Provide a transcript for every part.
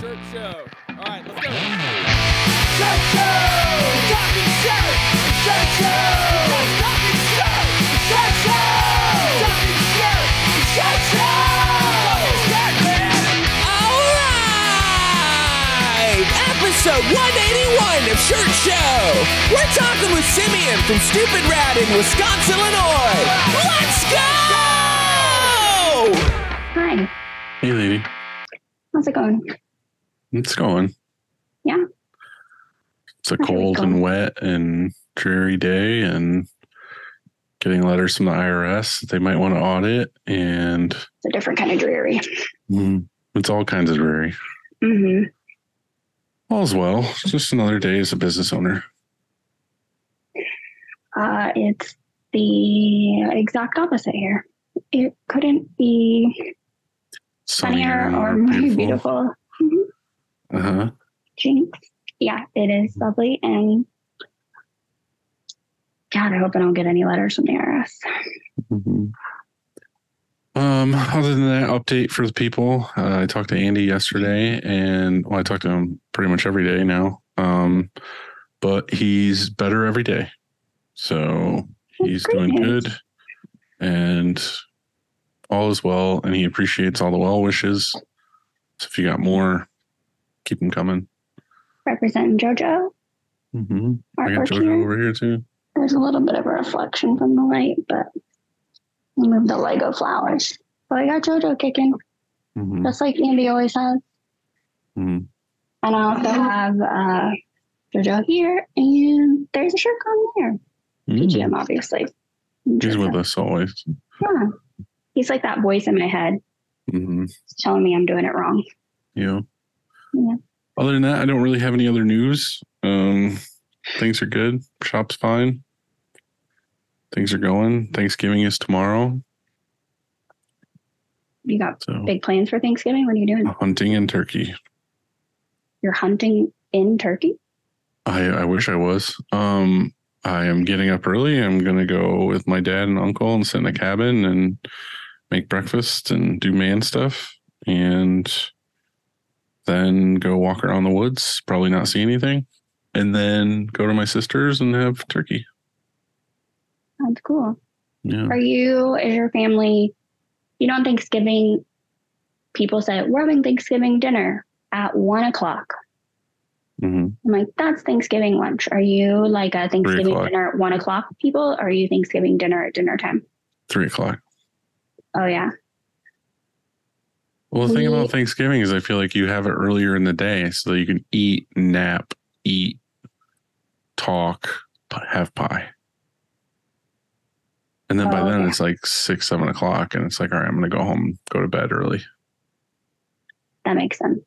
Shirt Show. All right, let's go. Shirt Show! Talking shirt! Shirt Show! Talking shirt! Shirt Show! Talking shirt! Shirt Show! Shirt, man! All right! Episode 181 of Shirt Show. We're talking with Simeon from Stupid Rad in Wisconsin, Illinois. Let's go! Hi, Hey, lady. how's it going? It's going. Yeah. It's a cold and wet and dreary day, and getting letters from the IRS that they might want to audit, and It's a different kind of dreary. mm, it's all kinds of dreary. hmm All's well. It's just another day as a business owner. Uh, it's the exact opposite here. It couldn't be sunnier or more beautiful. Uh huh. Jinx. Yeah, it is lovely. And God, I hope I don't get any letters from the IRS. hmm Um, other than that, update for the people. Uh, I talked to Andy yesterday, and well, I talk to him pretty much every day now. Um, but he's better every day, so he's doing news. good, and all is well. And he appreciates all the well wishes. So if you got more, keep them coming. Representing JoJo. hmm I got JoJo here. over here too. There's a little bit of a reflection from the light, but we moved the Lego flowers. But I got JoJo kicking, hmm just like Andy always has. hmm And I also have uh, JoJo here, and there's a shirt on there. PGM, obviously. Mm-hmm. He's with us always. Yeah. He's like that voice in my head hmm telling me I'm doing it wrong. Yeah. Yeah. Other than that, I don't really have any other news. Um, things are good. Shop's fine. Things are going. Thanksgiving is tomorrow. You got So big plans for Thanksgiving? What are you doing? hunting and turkey. You're hunting in Turkey? I, I wish I was. Um, I am getting up early. I'm gonna go with my dad and uncle and sit in a cabin and make breakfast and do man stuff and then go walk around the woods, probably not see anything. And then go to my sister's and have turkey. That's cool. Yeah. Are you, is your family, you know, on Thanksgiving, people say, we're having Thanksgiving dinner at one o'clock. hmm I'm like, that's Thanksgiving lunch. Are you like a Thanksgiving dinner at one o'clock people? Or are you Thanksgiving dinner at dinner time? Three o'clock. Oh, yeah. Well, the thing about Thanksgiving is I feel like you have it earlier in the day so that you can eat, nap, eat, talk, have pie. And then by Oh, then yeah. it's like six, seven o'clock, and it's like, all right, I'm going to go home, go to bed early. That makes sense.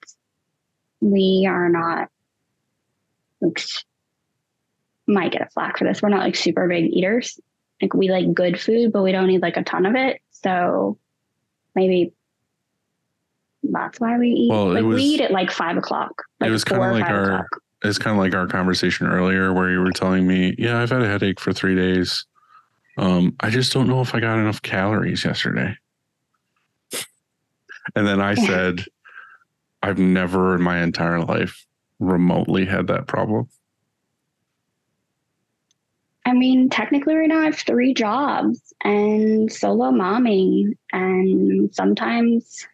We are not, like, might get a flack for this. We're not like super big eaters. Like, we like good food, but we don't need like a ton of it. So maybe that's why we eat. Well, like, was- we eat at like five o'clock. Like was kinda like our- o'clock. It's kind of like our conversation earlier where you were telling me, yeah, I've had a headache for three days. Um, I just don't know if I got enough calories yesterday. And then I said, I've never in my entire life remotely had that problem. I mean, technically, right now I have three jobs and solo momming, and sometimes,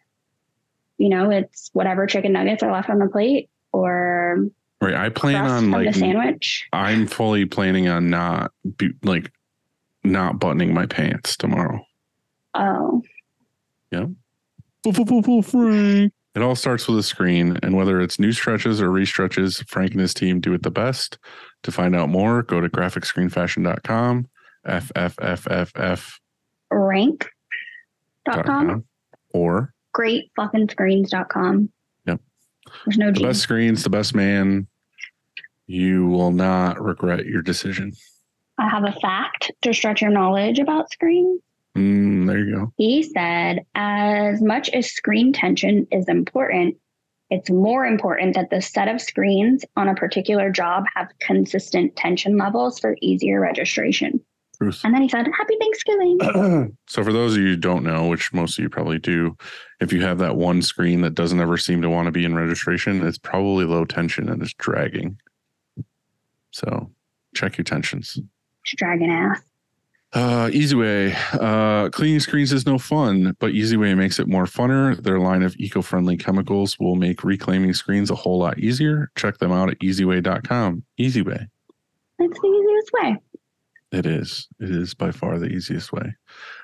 you know, it's whatever chicken nuggets are left on the plate or Right. I plan on like the sandwich. I'm fully planning on not be, like not buttoning my pants tomorrow. Oh, Frank. It all starts with a screen, and whether it's new stretches or restretches, Frank and his team do it the best. To find out more, go to graphicscreenfashion.com, f f f f f rank.com, dot com, or great fucking screens.com. Yep. There's no the G. best screens, the best man. You will not regret your decision. I have a fact to stretch your knowledge about screens. Mm, there you go. He said, as much as screen tension is important, it's more important that the set of screens on a particular job have consistent tension levels for easier registration. Bruce. And then he said, Happy Thanksgiving. so for those of you who don't know, which most of you probably do, if you have that one screen that doesn't ever seem to want to be in registration, it's probably low tension and it's dragging. So check your tensions. Dragging ass. Uh, EasyWay. Uh, cleaning screens is no fun, but Easy Way makes it more funner. Their line of eco-friendly chemicals will make reclaiming screens a whole lot easier. Check them out at easyway.com. Easy Way. That's the easiest way. It is. It is by far the easiest way.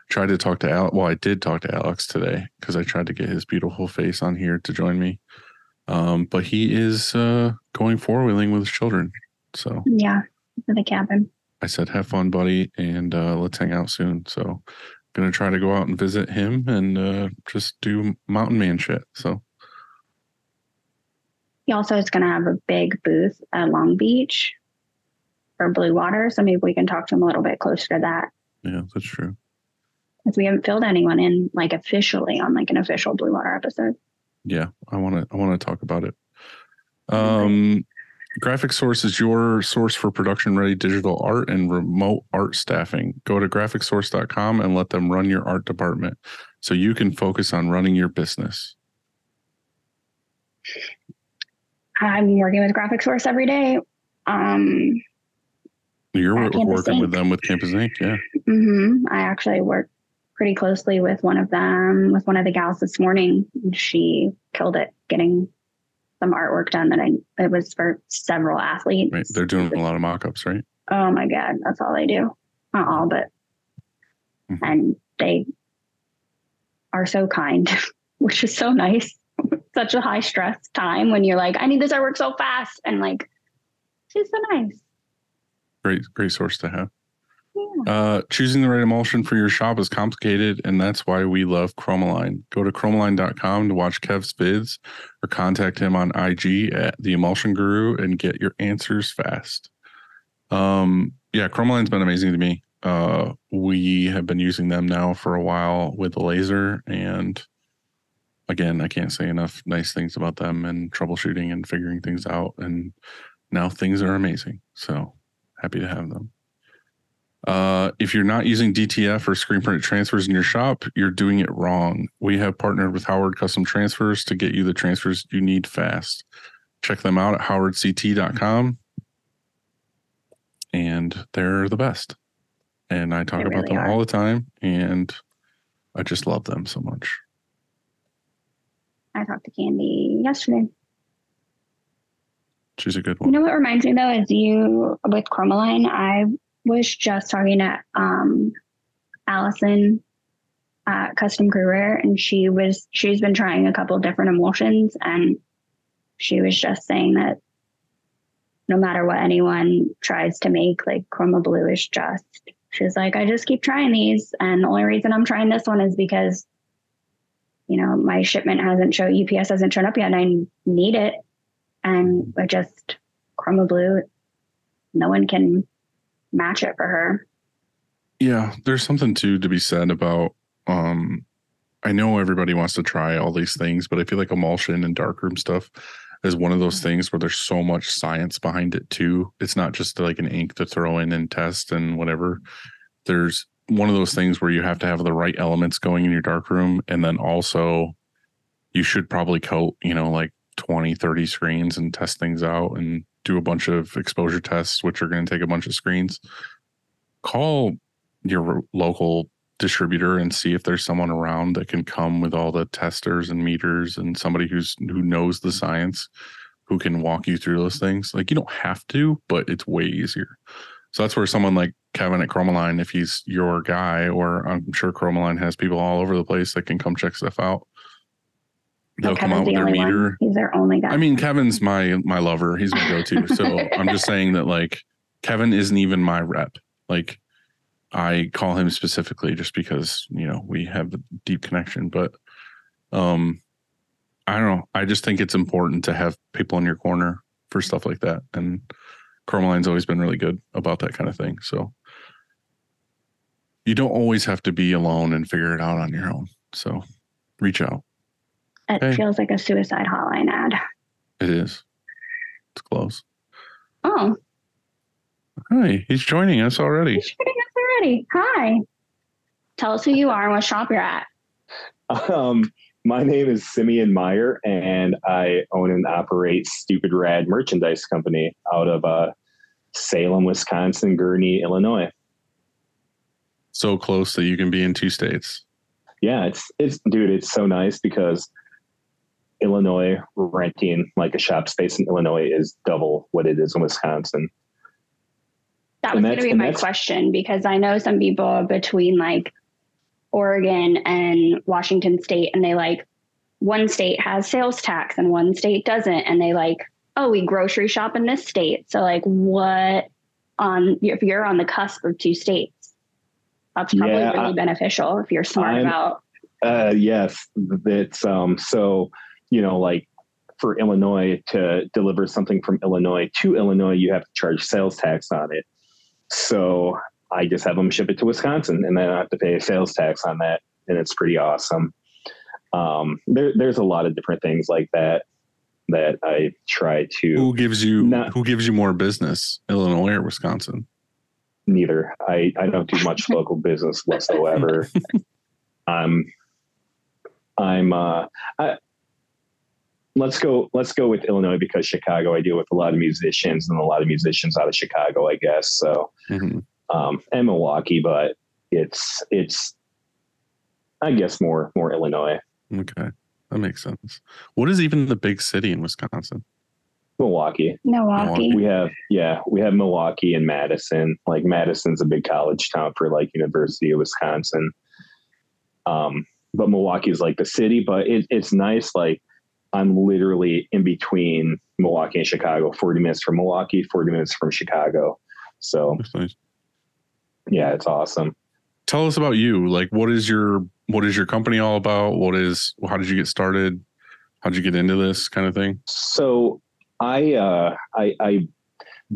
Tried to talk to Alex. Well, I did talk to Alex today because I tried to get his beautiful face on here to join me. Um, but he is uh, going four wheeling with his children. So Yeah. For the cabin. I said, "Have fun, buddy, and uh, let's hang out soon." So, I'm gonna try to go out and visit him and uh, just do mountain man shit. So, He also is going to have a big booth at Long Beach for Blue Water. So maybe we can talk to him a little bit closer to that yeah, that's true. because we haven't filled anyone in like officially on like an official Blue Water episode. Yeah, I want to. I want to talk about it. Um, Graphic Source is your source for production ready digital art and remote art staffing. Go to graphicsource.com and let them run your art department so you can focus on running your business. I'm working with Graphic Source every day. Um, You're At wo- Campus working with them with Campus Ink, yeah. Mm-hmm. I actually work pretty closely with one of them, with one of the gals this morning. She killed it getting some artwork done that I it was for several athletes. Right. They're doing a lot of mock-ups, right? Oh my god, that's all they do. Not all, but Mhm. and they are so kind, which is so nice. Such a high stress time when you're like, I need this artwork so fast, and like, she's so nice. Great, great source to have. Yeah. Uh, choosing the right emulsion for your shop is complicated, and that's why we love Chromaline. Go to chromaline.com to watch Kev's vids or contact him on IG at the Emulsion Guru and get your answers fast. Um, yeah, Chromaline's been amazing to me. Uh, we have been using them now for a while with the laser, and again, I can't say enough nice things about them and troubleshooting and figuring things out. And now things are amazing. So happy to have them. Uh, if you're not using DTF or screen print transfers in your shop, you're doing it wrong. We have partnered with Howard Custom Transfers to get you the transfers you need fast. Check them out at howardct.com. And they're the best. And I talk They about them are. all the time. And I just love them so much. I talked to Candy yesterday. She's a good one. You know what reminds me though is you with Chromaline. I was just talking to um, Allison at Custom Career, and she was she's been trying a couple different emulsions, and she was just saying that no matter what anyone tries to make, like Chroma Blue is just. She's like, I just keep trying these, and the only reason I'm trying this one is because, you know, my shipment hasn't shown UPS hasn't shown up yet, and I need it and I just Chroma Blue, no one can match it for her. Yeah, there's something too to be said about um I know everybody wants to try all these things, but I feel like emulsion and darkroom stuff is one of those things where there's so much science behind it too. It's not just like an ink to throw in and test and whatever. There's one of those things where you have to have the right elements going in your darkroom and then also you should probably coat, you know, like 20, 30 screens and test things out and do a bunch of exposure tests, which are going to take a bunch of screens. Call your local distributor and see if there's someone around that can come with all the testers and meters and somebody who's who knows the science who can walk you through those things. Like you don't have to, but it's way easier. So that's where someone like Kevin at Chromaline, if he's your guy, or I'm sure Chromaline has people all over the place that can come check stuff out. They'll come out with their meter. one. He's their only guy. I mean, Kevin's my my lover. He's my go-to. So I'm just saying that like Kevin isn't even my rep. Like I call him specifically just because, you know, we have a deep connection. But um I don't know. I just think it's important to have people in your corner for stuff like that. And Chromaline's always been really good about that kind of thing. So you don't always have to be alone and figure it out on your own. So reach out. It hey. feels like a suicide hotline ad. It is. It's close. Oh, Hi, he's joining us already. he's shooting us already. Hi. Tell us who you are and what shop you're at. Um, my name is Simeon Meyer, and I own and operate Stupid Rad Merchandise Company out of uh, Salem, Wisconsin, Gurnee, Illinois. So close that you can be in two states. Yeah, it's it's dude, it's so nice because Illinois renting like a shop space in Illinois is double what it is in Wisconsin. That was going to be my question because I know some people between like Oregon and Washington state, and they like one state has sales tax and one state doesn't. And they like, oh, we grocery shop in this state. So, like, what on if you're on the cusp of two states, that's probably Yeah, really I- beneficial if you're smart I'm- about. Uh, yes, it's um. So you know, like for Illinois to deliver something from Illinois to Illinois, you have to charge sales tax on it. So I just have them ship it to Wisconsin, and then I have to pay sales tax on that, and it's pretty awesome. Um, there, there's a lot of different things like that that I try to. Who gives you Not- who gives you more business, Illinois or Wisconsin? neither. I, I don't do much local business whatsoever. I'm I'm uh I, let's go let's go with Illinois because Chicago I deal with a lot of musicians and a lot of musicians out of Chicago, I guess. So Mhm. um and Milwaukee, but it's it's I guess more more Illinois. Okay, that makes sense. What is even the big city in Wisconsin? Milwaukee. Milwaukee. We have yeah, we have Milwaukee and Madison. Like Madison's a big college town for like University of Wisconsin. Um, but Milwaukee is like the city, but it, it's nice. Like I'm literally in between Milwaukee and Chicago, 40 minutes from Milwaukee, 40 minutes from Chicago. So nice. yeah, it's awesome. Tell us about you. Like, what is your what is your company all about? What is how did you get started? How did you get into this kind of thing? So I uh, I, I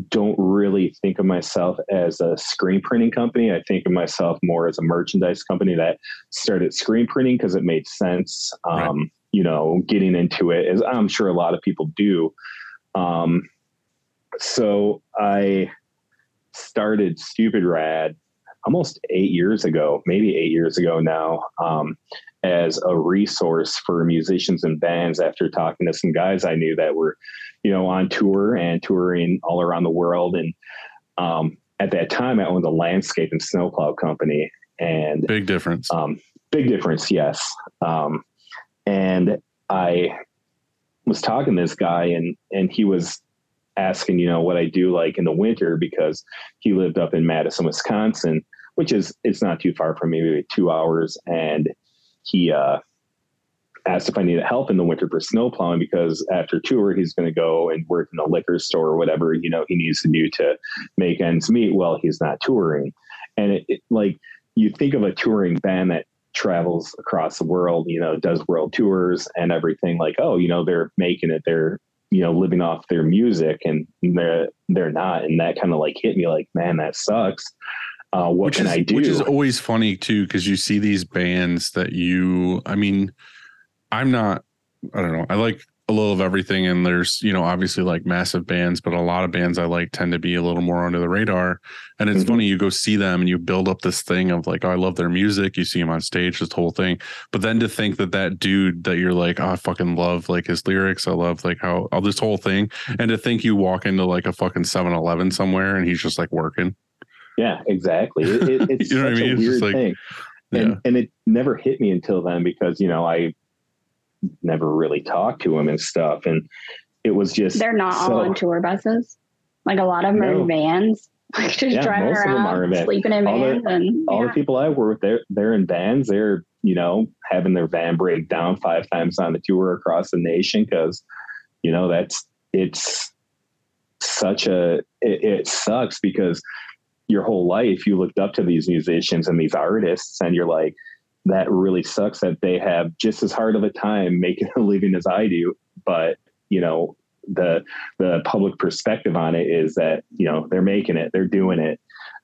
don't really think of myself as a screen printing company. I think of myself more as a merchandise company that started screen printing because it made sense. Um, You know, getting into it as I'm sure a lot of people do. Um, so I started Stupid Rad almost eight years ago, maybe eight years ago now, um, as a resource for musicians and bands after talking to some guys I knew that were, you know, on tour and touring all around the world. And um, at that time, I owned a landscape and snowplow company. And Big difference. um, big difference, yes. And I was talking to this guy, and and he was asking, you know, what I do like in the winter because he lived up in Madison, Wisconsin, which is it's not too far from me, maybe two hours. And he uh, asked if I needed help in the winter for snow plowing because after tour he's going to go and work in a liquor store or whatever you know he needs to do to make ends meet while he's not touring. And it, it like you think of a touring band that travels across the world, you know, does world tours and everything like, oh, you know, they're making it, they're, you know, living off their music and they're, they're not. And that kind of like hit me like, man, that sucks. Uh, what which can is, I do? Which is always funny too, because you see these bands that you. I mean, I'm not. I don't know. I like a little of everything, and there's you know obviously like massive bands, but a lot of bands I like tend to be a little more under the radar. And it's Mhm. funny you go see them and you build up this thing of like, oh, I love their music. You see them on stage, this whole thing. But then to think that that dude that you're like, oh, I fucking love like his lyrics. I love like how all this whole thing, and to think you walk into like a fucking 7-Eleven somewhere and he's just like working. yeah, exactly. It, it, it's You know what I mean? a It's just weird like- thing. And, Yeah. and it never hit me until then because, you know, I never really talked to him and stuff. And it was just, They're not all on tour buses. Like a lot of them are No. in vans, like just Yeah, driving most of in around, sleeping in All the- vans, and all yeah. the people I work with, they're they're in vans. They're you know having their van break down five times on the tour across the nation because you know that's it's such a it, it sucks because your whole life you looked up to these musicians and these artists and you're like that really sucks that they have just as hard of a time making a living as I do but you know the the public perspective on it is that you know they're making it they're doing it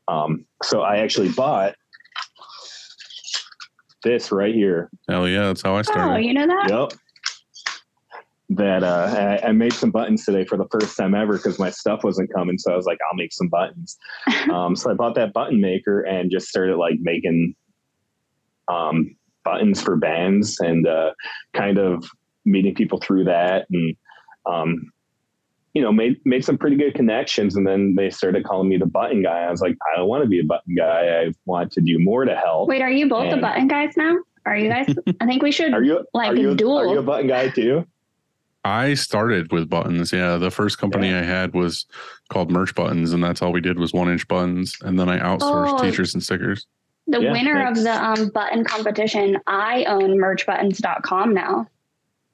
um, so I actually bought this right here. Hell yeah, that's how I started. oh, you know that? Yep. that uh, I, I made some buttons today for the first time ever because my stuff wasn't coming. So I was like, I'll make some buttons. um, so I bought that button maker and just started like making um, buttons for bands and uh, kind of meeting people through that and um, you know made made some pretty good connections and then they started calling me the button guy i was like i don't want to be a button guy i want to do more to help Wait, are you both the button guys now? Are you guys? I think we should. are you like are you, dual. are you a button guy too I started with buttons. Yeah. The first company I had was called Merch Buttons, and that's all we did was one inch buttons. And then I outsourced Oh. t-shirts and stickers. The Yeah, winner of the um, button competition. I own merchbuttons.com now.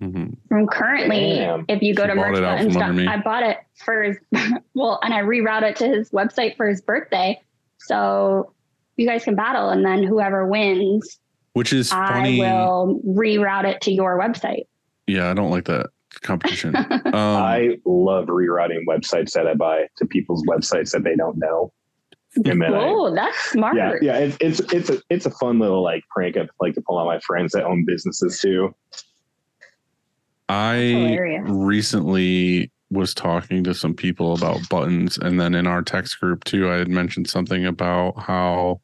hmm From currently, Damn. if you go She to bought it out from under me. merchbuttons, I bought it for his well, and I reroute it to his website for his birthday. So you guys can battle, and then whoever wins, Which is I funny. will reroute it to your website. Yeah, I don't like that competition. Um, i love rerouting websites that i buy to people's websites that they don't know and then Oh, that's smart. yeah yeah it's, it's it's a it's a fun little like prank i like to pull on my friends that own businesses too. I recently was talking to some people about buttons, and then in our text group too, I had mentioned something about how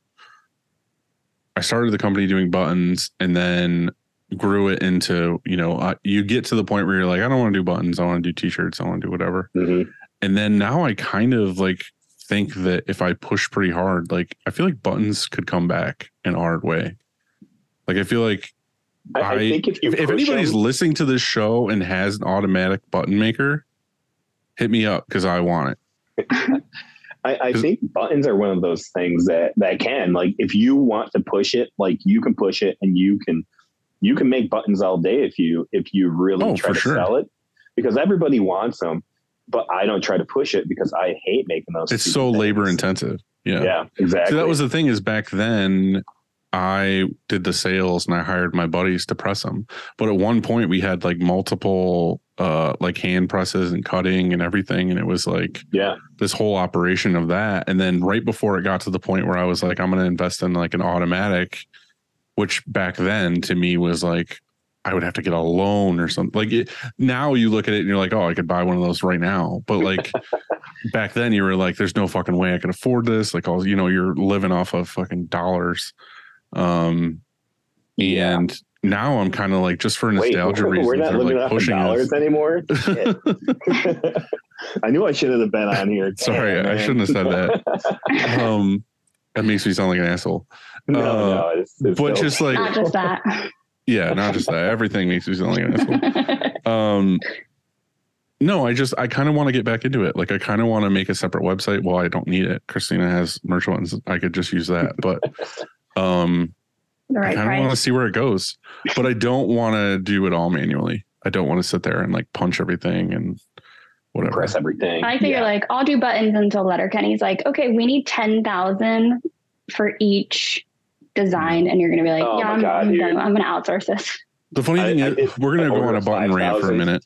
I started the company doing buttons, and then grew it into you know uh, you get to the point where you're like, I don't want to do buttons, I want to do t-shirts, I want to do whatever, Mhm. and then now I kind of like think that if I push pretty hard, like I feel like buttons could come back in a hard way. Like I feel like I, I I- think if if, if anybody's them- listening to this show and has an automatic button maker, hit me up because I want it. I, I think buttons are one of those things that that can like if you want to push it, like you can push it and you can you can make buttons all day if you if you really Oh, try to sure. sell it because everybody wants them, but I don't try to push it because I hate making those. It's so things. labor intensive. Yeah. Yeah, exactly. So that was the thing is back then I did the sales and I hired my buddies to press them. But at one point we had like multiple uh like hand presses and cutting and everything and it was like yeah, this whole operation of that. And then right before it got to the point where I was like, I'm going to invest in like an automatic, which back then to me was like, I would have to get a loan or something. Like it, now you look at it and you're like, oh, I could buy one of those right now. But like back then you were like, there's no fucking way I can afford this. Like all, you know, you're living off of fucking dollars. Um, Yeah. and now I'm kind of like, just for Wait, nostalgia we're not living like off of dollars us. anymore. I knew I shouldn't have been on here. Sorry, Damn, I shouldn't have said that. Um, that makes me sound like an asshole. no, Uh, no, it's, it's but still- just like Not just that. Yeah not just that. Everything makes me sound like an asshole um no i just i kind of want to get back into it. Like i kind of want to make a separate website well i don't need it. Christina has merch ones. I could just use that. But um the i kind of want to see where it goes. But i don't want to do it all manually. I don't want to sit there and like punch everything and whatever. Press everything. I like that Yeah. you're like, I'll do buttons until Letterkenny's like, okay, we need ten thousand for each design, and you're gonna be like, Oh yeah, I'm, God, I'm, done. I'm gonna outsource this. the funny I- thing I- is it- we're gonna go on a ordered button rant for a minute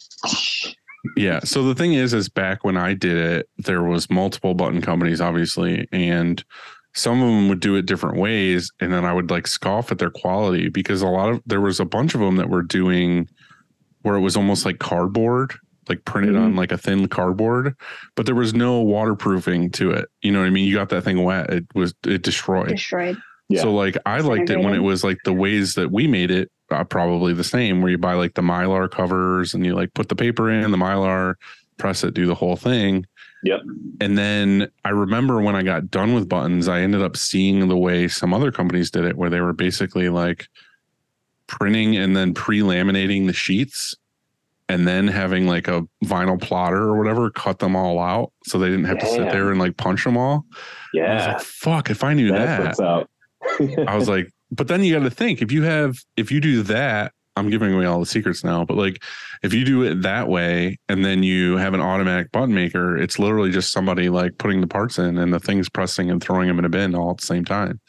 Yeah. So the thing is, is back when I did it, there was multiple button companies, obviously, and some of them would do it different ways, and then I would like scoff at their quality because a lot of there was a bunch of them that were doing where it was almost like cardboard, like printed on mm-hmm. like a thin cardboard, but there was no waterproofing to it. You know what I mean? You got that thing wet, it was it destroyed. Destroyed. Yeah. So like I liked it when it was like the ways that we made it uh, probably the same where you buy like the mylar covers and you like put the paper in the mylar press it do the whole thing. Yep. And then I remember when I got done with buttons I ended up seeing the way some other companies did it where they were basically like printing and then pre-laminating the sheets and then having like a vinyl plotter or whatever cut them all out so they didn't have to sit there and like punch them all. Yeah, like, fuck, if I knew that's that. I was like, but then you got to think if you have, if you do that, I'm giving away all the secrets now, but like if you do it that way and then you have an automatic button maker, it's literally just somebody like putting the parts in and the things pressing and throwing them in a bin all at the same time.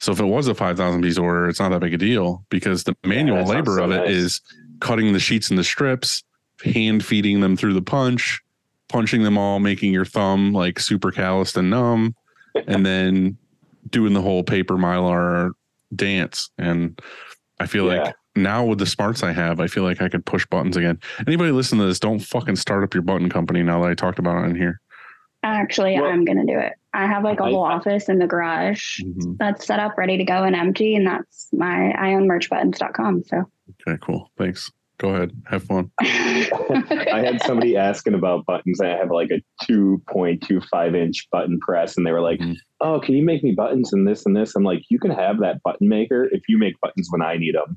So if it was a 5,000 piece order, it's not that big a deal because the manual sounds labor so of it nice. is cutting the sheets and the strips, hand feeding them through the punch, punching them all, making your thumb like super calloused and numb, and then doing the whole paper mylar dance. And I feel Yeah. like now with the smarts I have, I feel like I could push buttons again. Anybody listen to this, don't fucking start up your button company now that I talked about it in here. Actually, Well- I'm gonna do it. I have like a I- whole office in the garage Mhm. that's set up, ready to go and empty, and that's my I own merchbuttons.com. So Okay, cool. Thanks. Go ahead. Have fun. I had somebody asking about buttons. and I have like a 2.25 inch button press, and they were like, Mhm. "Oh, can you make me buttons and this and this?" I'm like, "You can have that button maker if you make buttons when I need them."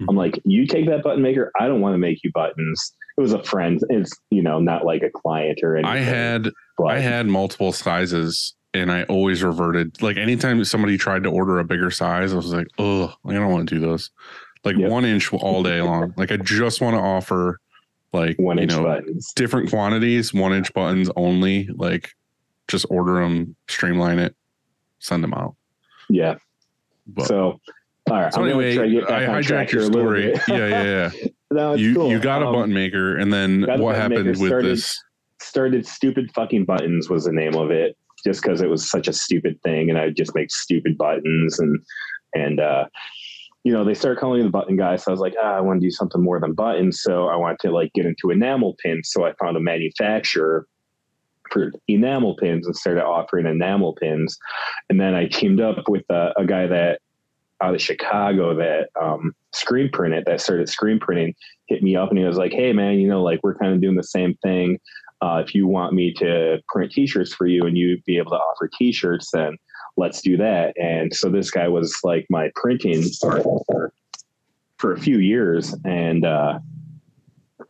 Mhm. I'm like, "You take that button maker. I don't want to make you buttons." It was a friend. It's you know not like a client or anything. I had but I had multiple sizes and I always reverted. Like anytime somebody tried to order a bigger size, I was like, oh, I don't want to do those. Like Yep. one inch all day long. Like I just want to offer like one you inch know buttons. different quantities, one inch buttons only. Like just order them, streamline it, send them out. Yeah. But so. All right. so I'm anyway, try to get back I hijacked your a story. yeah, yeah, yeah. no, you cool. you got a Um, button maker, and then what happened with started- this? started stupid fucking buttons was the name of it just because it was such a stupid thing and i just make stupid buttons and and uh you know they started calling me the button guy so i was like ah, i want to do something more than buttons so i wanted to like get into enamel pins so i found a manufacturer for enamel pins and started offering enamel pins and then i teamed up with a, a guy that out of chicago that um screen printed that started screen printing hit me up and he was like hey man you know like we're kind of doing the same thing. Uh, if you want me to print t-shirts for you and you'd be able to offer t-shirts then let's do that. And so this guy was like my printing for, for a few years. And uh,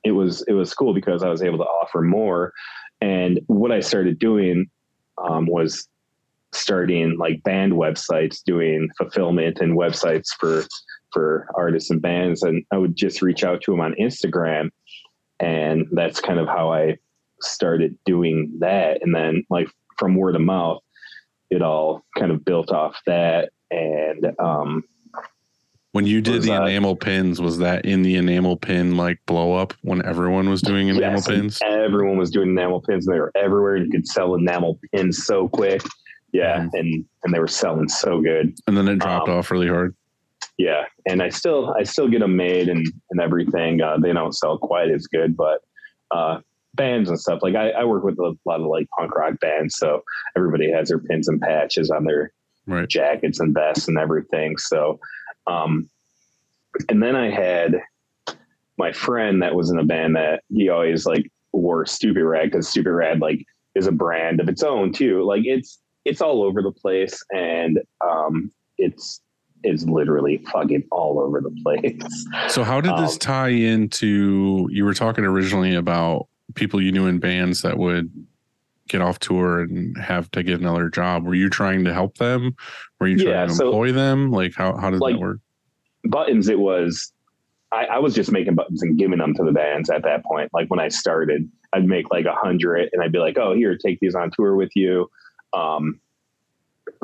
it was it was cool because i was able to offer more. And what i started doing um, was starting like band websites doing fulfillment and websites for for artists and bands. And i would just reach out to them on instagram. And that's kind of how i started doing that. And then like from word of mouth it all kind of built off that and um When you did the that? enamel pins, was that in the enamel pin like blow up when everyone was doing enamel yes, pins? everyone was doing enamel pins and they were everywhere you could sell enamel pins so quick yeah Mhm. and and they were selling so good And then it dropped Um, off really hard. yeah and i still i still get them made and and everything uh, they don't sell quite as good but uh bands and stuff like I, I work with a lot of like punk rock bands so everybody has their pins and patches on their Right. jackets and vests and everything so um and then i had my friend that was in a band that he always like wore stupid rad because stupid rad like is a brand of its own too like it's it's all over the place and um it's is literally fucking all over the place. So how did this Um, tie into you were talking originally about people you knew in bands that would get off tour and have to get another job? Were you trying to help them? Were you trying Yeah, to so- employ them? Like how how does Like- that work? buttons, it was I, I was just making buttons and giving them to the bands at that point. Like when I started, I'd make like a hundred and I'd be like, "Oh, here, take these on tour with you." Um,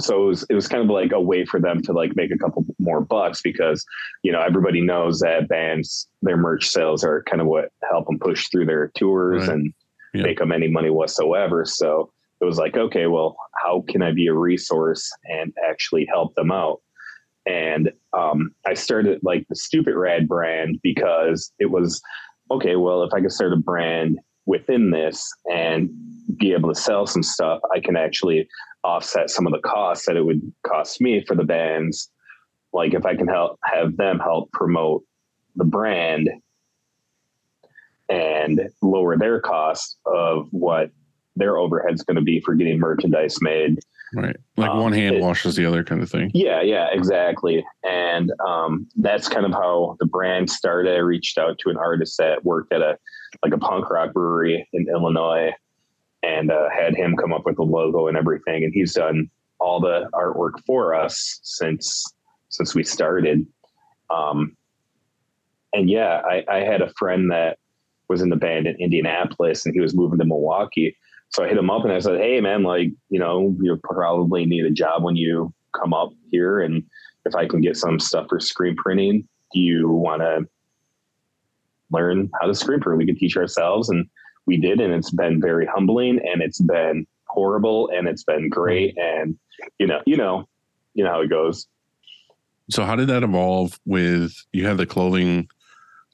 so it was it was kind of like a way for them to like make a couple more bucks because you know everybody knows that bands their merch sales are kind of what help them push through their tours Right. and Yeah. make them any money whatsoever. So it was like, okay, well, how can I be a resource and actually help them out? And um, I started like the Stupid Rad brand because it was okay. Well, if I could start a brand within this and be able to sell some stuff, I can actually offset some of the costs that it would cost me for the bands. Like if I can help have them help promote the brand and lower their cost of what their overhead's going to be for getting merchandise made. Right. Like um, one hand it- washes the other kind of thing. Yeah, yeah, exactly. And um, that's kind of how the brand started. I reached out to an artist that worked at a like a punk rock brewery in Illinois, and uh, had him come up with the logo and everything. And he's done all the artwork for us since since we started. Um, and yeah, I, I had a friend that was in the band in Indianapolis, and he was moving to Milwaukee. So I hit him up and I said, "Hey, man, like you know, you probably need a job when you come up here, and if I can get some stuff for screen printing, do you want to learn how to screen print? We can teach ourselves." And we did, and it's been very humbling, and it's been horrible, and it's been great, and you know, you know, you know how it goes. So how did that evolve with you had the clothing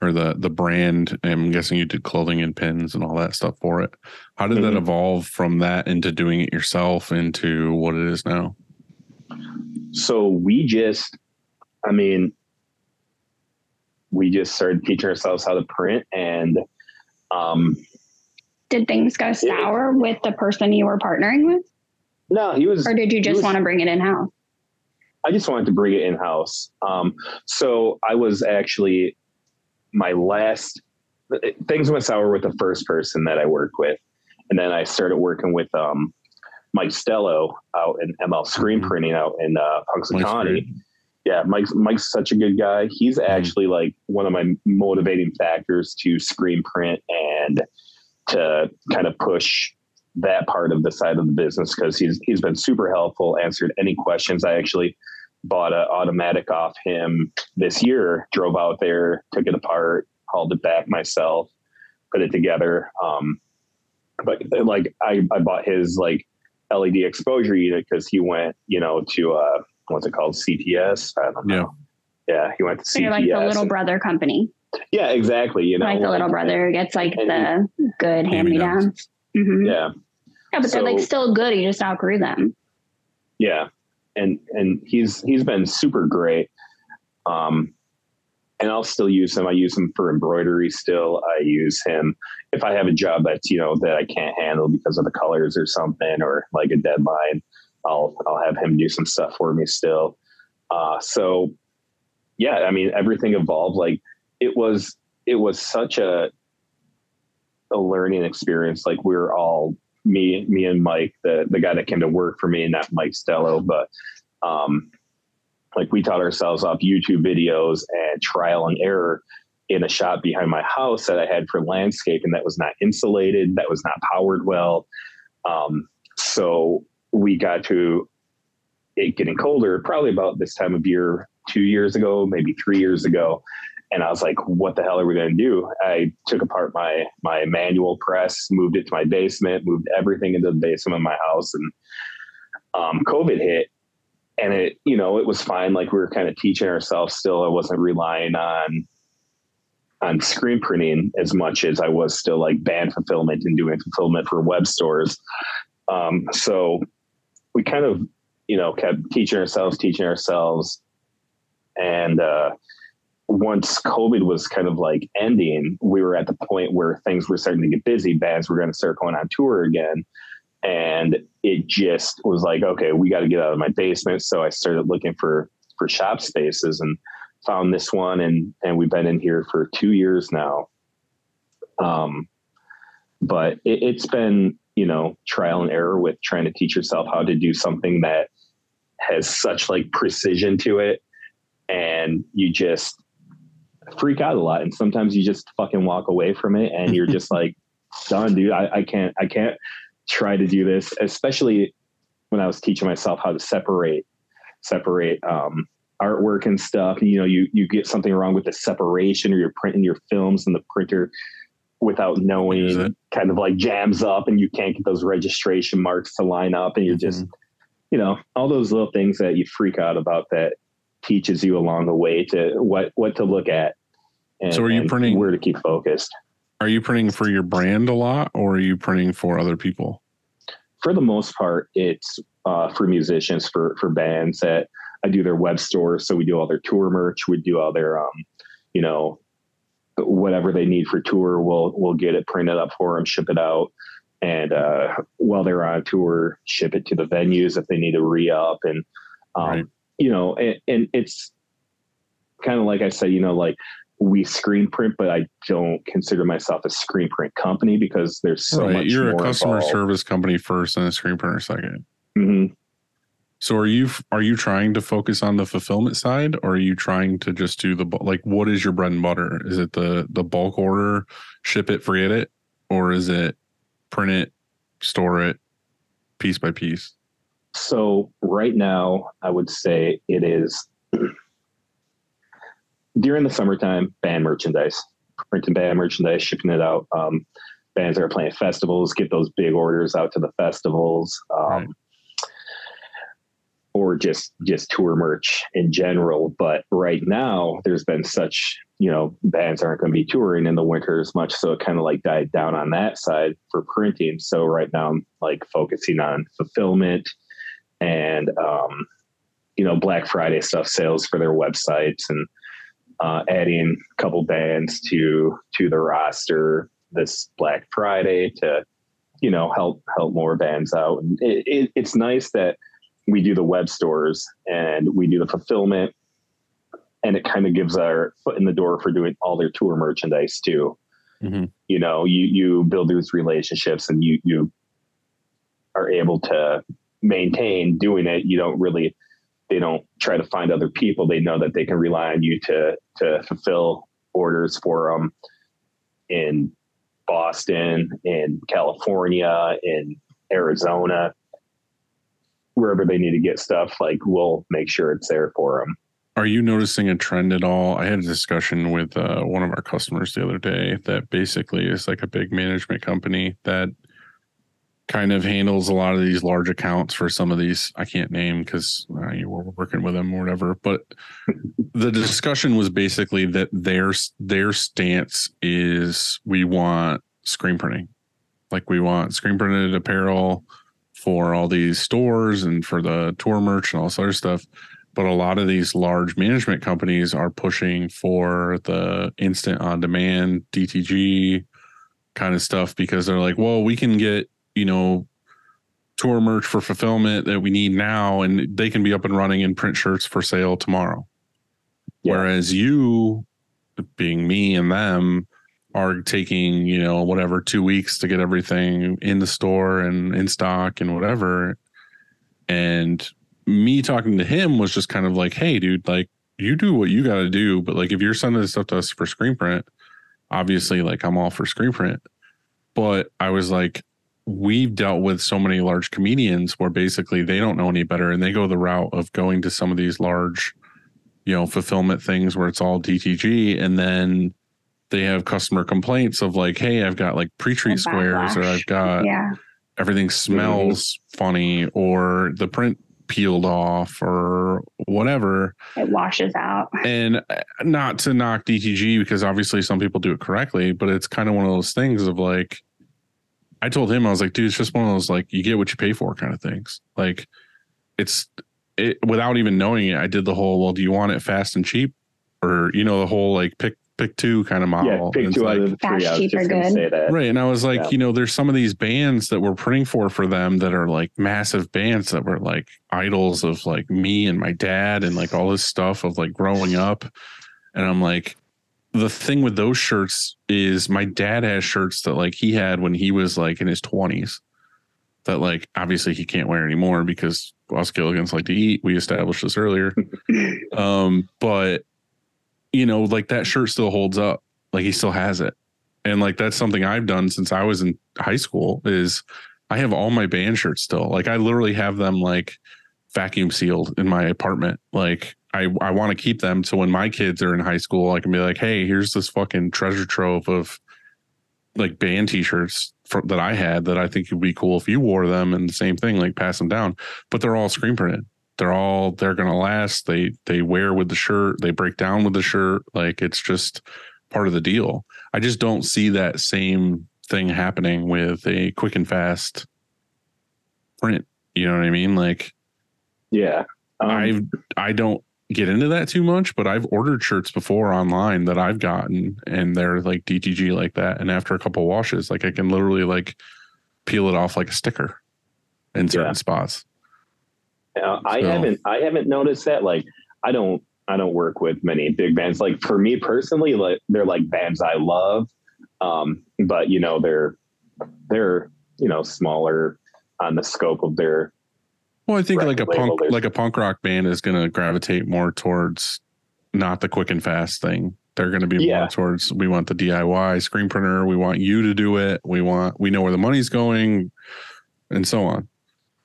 or the the brand? I'm guessing you did clothing and pins and all that stuff for it. How did that Mhm. evolve from that into doing it yourself into what it is now? So we just, I mean, we just started teaching ourselves how to print and um Did things go sour with the person you were partnering with, no he was or did you just was- want to bring it in house? I just wanted to bring it in house. Um, so I was actually my last things went sour with the first person that I worked with, and then I started working with um, Mike Stello out in ML Screen Mhm. Printing out in uh, Mike's Punxsutawney. Yeah, Mike's Mike's such a good guy. He's actually like one of my motivating factors to screen print and to kind of push that part of the side of the business because he's he's been super helpful, answered any questions. I actually bought an automatic off him this year, drove out there, took it apart, hauled it back myself, put it together. Um, but like I, I bought his like LED exposure unit because he went, you know, to uh what's it called? CTS. I don't know. Yeah, he went to So CTS. you're like the little brother company, yeah, exactly. You know, like the little brother gets like the good hand me Hand-me-downs. downs. hmm Yeah. Yeah, but they're like still good. You just outgrew them. yeah, and and he's he's been super great. Um, and I'll still use him. I use him for embroidery. Still, I use him if I have a job that's you know that I can't handle because of the colors or something or like a deadline. I'll I'll have him do some stuff for me still. Uh, so yeah, I mean everything evolved. Like it was it was such a a learning experience. Like we are all me me and Mike, the the guy that came to work for me, and not Mike Stello, but um, like we taught ourselves off YouTube videos and trial and error in a shop behind my house that I had for landscaping that was not insulated, that was not powered well. Um, so we got to it getting colder, probably about this time of year, two years ago, maybe three years ago. And I was like, what the hell are we going to do? I took apart my, my manual press, moved it to my basement, moved everything into the basement of my house. And um, COVID hit and it, you know, it was fine. Like we were kind of teaching ourselves still. I wasn't relying on, on screen printing as much as I was still like band fulfillment and doing fulfillment for web stores. Um, so we kind of, you know, kept teaching ourselves, teaching ourselves. And, uh, once COVID was kind of like ending, we were at the point where things were starting to get busy. Bands were going to start going on tour again. And it just was like, okay, we got to get out of my basement. So I started looking for, for shop spaces and found this one. And, and we've been in here for two years now. Um, but it, it's been, you know, trial and error with trying to teach yourself how to do something that has such like precision to it. And you just, freak out a lot and sometimes you just fucking walk away from it and you're just like done dude. I, I can't i can't try to do this especially when i was teaching myself how to separate separate um artwork and stuff. You know you you get something wrong with the separation or you're printing your films in the printer without knowing kind of like jams up and you can't get those registration marks to line up and you're just you know all those little things that you freak out about that teaches you along the way to what what to look at and, So are you printing- where to keep focused Are you printing for your brand a lot or are you printing for other people? for the most part it's uh, for musicians for for bands that i do their web store. so we do all their tour merch we do all their um you know whatever they need for tour we'll we'll get it printed up for them ship it out and uh while they're on tour ship it to the venues if they need to re-up and um Right. You know and, and it's kind of like i said you know like we screen print but i don't consider myself a screen print company because there's so right. much You're a customer involved. service company first and a screen printer second. Mhm. So are you are you trying to focus on the fulfillment side or are you trying to just do the like what is your bread and butter? Is it the the bulk order, ship it, forget it, or is it print it, store it piece by piece? So right now, I would say it is during the summertime band merchandise, printing band merchandise, shipping it out. Um, bands that are playing festivals get those big orders out to the festivals. Um, Right. or just just tour merch in general. But right now, there's been such you know bands aren't going to be touring in the winter as much, so it kind of like died down on that side for printing. So right now, I'm like focusing on fulfillment and um, you know Black Friday stuff sales for their websites and uh, adding a couple bands to to the roster this Black Friday to you know help help more bands out. And it, it, it's nice that we do the web stores and we do the fulfillment, and it kind of gives our foot in the door for doing all their tour merchandise too. Mhm. You know, you you build these relationships and you you are able to maintain doing it. You don't really they don't try to find other people. They know that they can rely on you to to fulfill orders for them in Boston, in California, in Arizona, wherever they need to get stuff. Like we'll make sure it's there for them. Are you noticing a trend at all? I had a discussion with uh, one of our customers the other day that basically is like a big management company that kind of handles a lot of these large accounts for some of these I can't name because uh, you we're working with them or whatever. But the discussion was basically that their their stance is we want screen printing, like we want screen printed apparel for all these stores and for the tour merch and all this other stuff but a lot of these large management companies are pushing for the instant on demand DTG kind of stuff because they're like, well, we can get, you know, tour merch for fulfillment that we need now and they can be up and running and print shirts for sale tomorrow. Yeah. Whereas you, being me and them, are taking, you know, whatever, two weeks to get everything in the store and in stock and whatever. And me talking to him was just kind of like, hey, dude, like you do what you got to do, but like if you're sending this stuff to us for screen print, obviously, like I'm all for screen print. But I was like, we've dealt with so many large comedians where basically they don't know any better and they go the route of going to some of these large, you know, fulfillment things where it's all DTG and then they have customer complaints of like, hey, I've got like pre-treat squares or. I've got yeah. everything smells funny or the print peeled off or whatever It washes out. and uh, not to knock DTG because obviously some people do it correctly but it's kind of one of those things of like I told him I was like dude it's just one of those like you get what you pay for kind of things like it's it without even knowing it I did the whole well do you want it fast and cheap or you know the whole like pick pick two kind of Yeah, model pick And two it's out of the three. Fast, I was cheap, just or going to good. say that. Right. And I was like, Yeah. you know, there's some of these bands that we're printing for for them that are like massive bands that were like idols of like me and my dad and like all this stuff of like growing up. And I'm like, the thing with those shirts is my dad has shirts that like he had when he was like in his 20s that like obviously he can't wear anymore because us Gilligans like to eat. We established this earlier. um, but you know, like that shirt still holds up. Like he still has it. And like that's something I've done since I was in high school is I have all my band shirts still. Like I literally have them like vacuum sealed in my apartment. Like I I want to keep them so when my kids are in high school, I can be like, hey, here's this fucking treasure trove of like band t-shirts for, that I had that I think would be cool if you wore them and the same thing, like pass them down. But they're all screen printed. They're all they're gonna last. They they wear with the shirt, they break down with the shirt. Like it's just part of the deal. I just don't see that same thing happening with a quick and fast print. You know what I mean? Like Yeah. Um, I I don't get into that too much, but I've ordered shirts before online that I've gotten and they're like DTG like that. And after a couple washes, like I can literally like peel it off like a sticker in certain Yeah. spots. I So- haven't I haven't noticed that. Like I don't I don't work with many big bands. Like for me personally, like they're like bands I love. Um, but you know, they're they're, you know, smaller on the scope of their Well, I think like a punk like a punk rock band is going to gravitate more towards not the quick and fast thing. They're going to be Yeah. more towards we want the DIY screen printer, we want you to do it, we want we know where the money's going, and so on.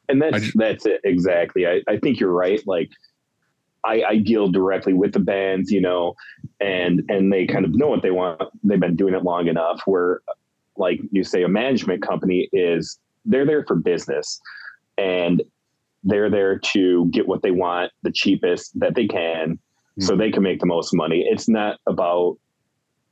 and that's ju- that's it exactly. I, I think you're right. Like I, I deal directly with the bands, you know, and and they kind of know what they want. They've been doing it long enough. Where, like you say, a management company is they're there for business, and they're there to get what they want the cheapest that they can so they can make the most money. It's not about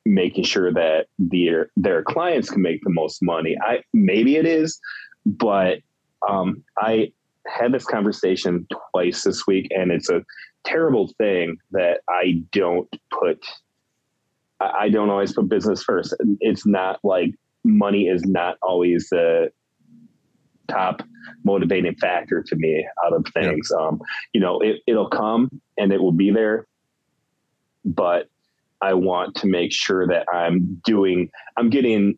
making sure that their their clients can make the most money. I maybe it is, but um, I had this conversation twice this week, and it's a terrible thing that I don't put. I I don't always put business first. It's not like money is not always the top motivating factor to me out of things. Um, you know, it, it'll come and it will be there, but I want to make sure that I'm doing, I'm getting,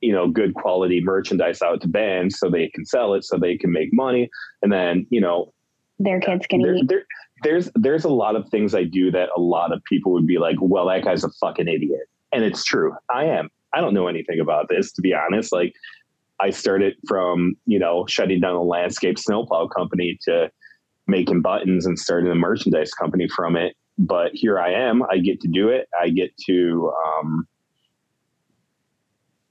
you know, good quality merchandise out to bands so they can sell it, so they can make money. And then, you know, Their kids can there, eat. there, there's there's a lot of things I do that a lot of people would be like, well, that guy's a fucking idiot. And it's true. I am. I don't know anything about this, to be honest. Like I started from, you know, shutting down a landscape snowplow company to making buttons and starting a merchandise company from it. But here I am. I get to do it. I get to um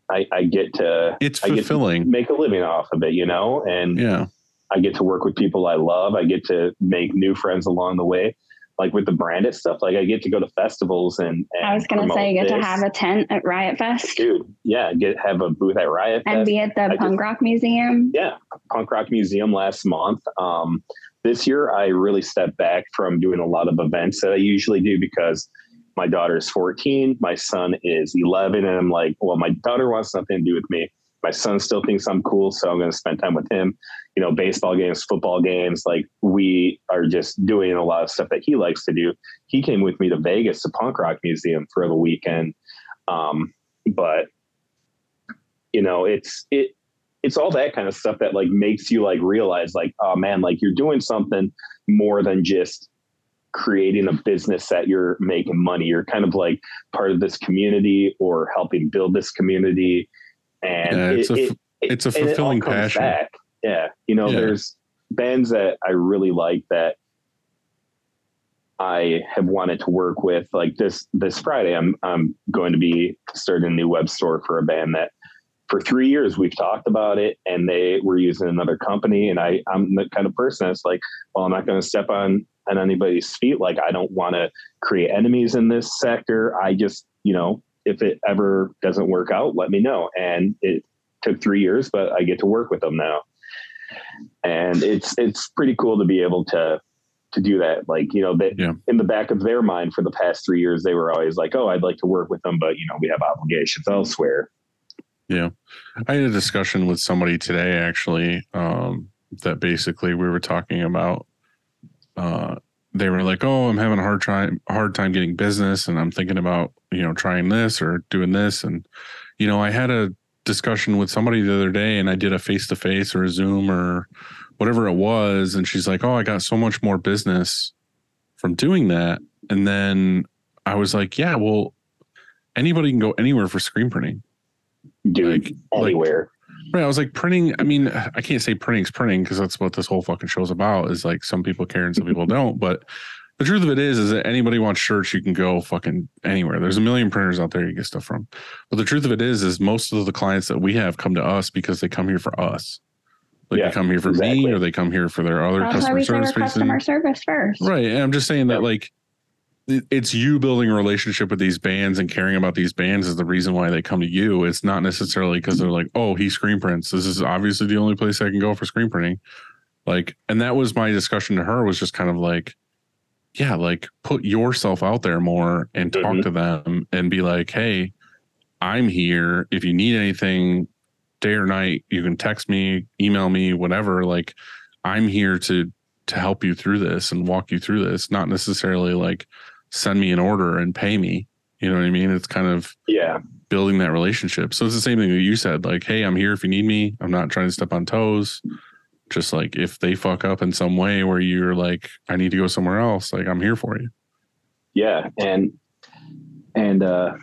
I, I get to It's I get to fulfilling. make a living off of it, you know, and Yeah. I get to work with people I love. I get to make new friends along the way. Like with the branded stuff, like I get to go to festivals and, and I was gonna say you get to have a tent at Riot Fest dude, yeah, get have a booth at Riot Fest. and Fest. be at the I Punk just- Rock Museum. yeah, Punk Rock Museum last month. Um, this year, I really stepped back from doing a lot of events that I usually do because my daughter is 14, my son is 11, and I'm like, well, my daughter wants nothing to do with me. My son still thinks I'm cool, so I'm going to spend time with him. You know, baseball games, football games. Like we are just doing a lot of stuff that he likes to do. He came with me to Vegas to Punk Rock Museum for the weekend. Um, but you know, it's it it's all that kind of stuff that like makes you like realize like oh man like you're doing something more than just creating a business that you're making money you're kind of like part of this community or helping build this community and Yeah, it's it- a it- it's a it fulfilling comes passion. back. yeah you know Yeah. there's bands that i really like that I have wanted to work with like this this Friday. I'm I'm going to be starting a new web store for a band that for three years we've talked about it and they were using another company and I I'm the kind of person that's like, well, I'm not going to step on on anybody's feet. Like I don't want to create enemies in this sector. I just you know if it ever doesn't work out, let me know. And it took three years, but I get to work with them now, and it's it's pretty cool to be able to to do that. Like you know that Yeah. in the back of their mind for the past three years, they were always like, "Oh, I'd like to work with them, but you know, we have obligations elsewhere." Yeah. I had a discussion with somebody today actually um, that basically we were talking about. Uh, they were like, "Oh, I'm having a hard time hard time getting business, and I'm thinking about you know trying this or doing this." And you know, I had a discussion with somebody the other day, and I did a face to face or a Zoom or whatever it was, and she's like, "Oh, I got so much more business from doing that." And then I was like, "Yeah, well, anybody can go anywhere for screen printing." Dude, Like- like- anywhere. Right. I was like printing. I mean, I can't say printing's printing because that's what this whole fucking show's about. Is like some people care and some people don't. But the truth of it is, is that anybody wants shirts, you can go fucking anywhere. There's a million printers out there you get stuff from. But the truth of it is, is most of the clients that we have come to us because they come here for us. Like Yeah, they come here for exactly. me, or they come here for their other That's customer we say we're service reasons. customer service first. Right. And I'm just saying that like it- it's you building a relationship with these bands and caring about these bands is the reason why they come to you. It's not necessarily because they're like, oh, he screen prints. This is obviously the only place I can go for screen printing. Like, and that was my discussion to her was just kind of like, yeah, like put yourself out there more and talk Mhm. to them and be like, hey, I'm here. If you need anything day or night, you can text me, email me, whatever. Like, I'm here to to help you through this and walk you through this. Not necessarily like send me an order and pay me. You know what I mean? It's kind of Yeah, building that relationship. So it's the same thing that you said. Like, hey, I'm here if you need me. I'm not trying to step on toes. Just like if they fuck up in some way where you're like, I need to go somewhere else, like I'm here for you. yeah, and and uh,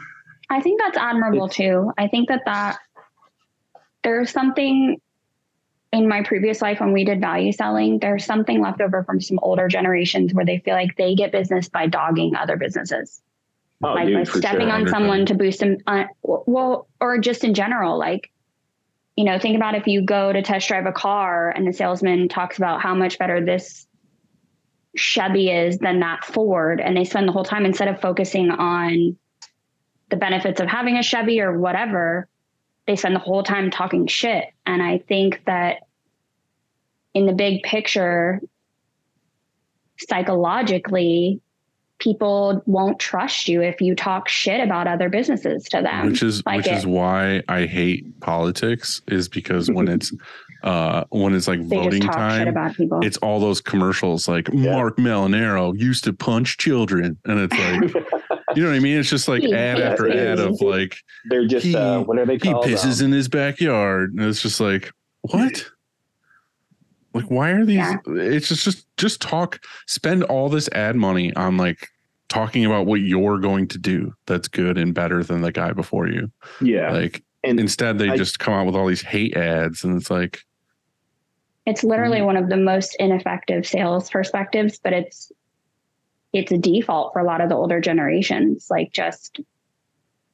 I think that's admirable too. I think that that there's something in my previous life when we did value selling, there's something left over from some older generations where they feel like they get business by dogging other businesses, oh, like dude, by stepping sure. on someone to boost them. Uh, well, or just in general, like you know, think about if you go to test drive a car and the salesman talks about how much better this Chevy is than that Ford, and they spend the whole time instead of focusing on the benefits of having a Chevy or whatever, they spend the whole time talking shit. And I think that in the big picture, psychologically, people won't trust you if you talk shit about other businesses to them. which is Like which it- is why I hate politics is because when it's uh when it's like they voting just talk shit time about it's all those commercials like Yeah. Mark Malinero used to punch children and it's like you know what I mean it's just like He ad after ad of like They're just He- uh, what are they he called? pisses Um, in his backyard and it's just like what like why are these Yeah. it's just just just talk spend all this ad money on like talking about what you're going to do that's good and better than the guy before you yeah, like and instead they I- just come out with all these hate ads and it's like it's literally Mm-hmm. one of the most ineffective sales perspectives, but it's it's a default for a lot of the older generations. Like just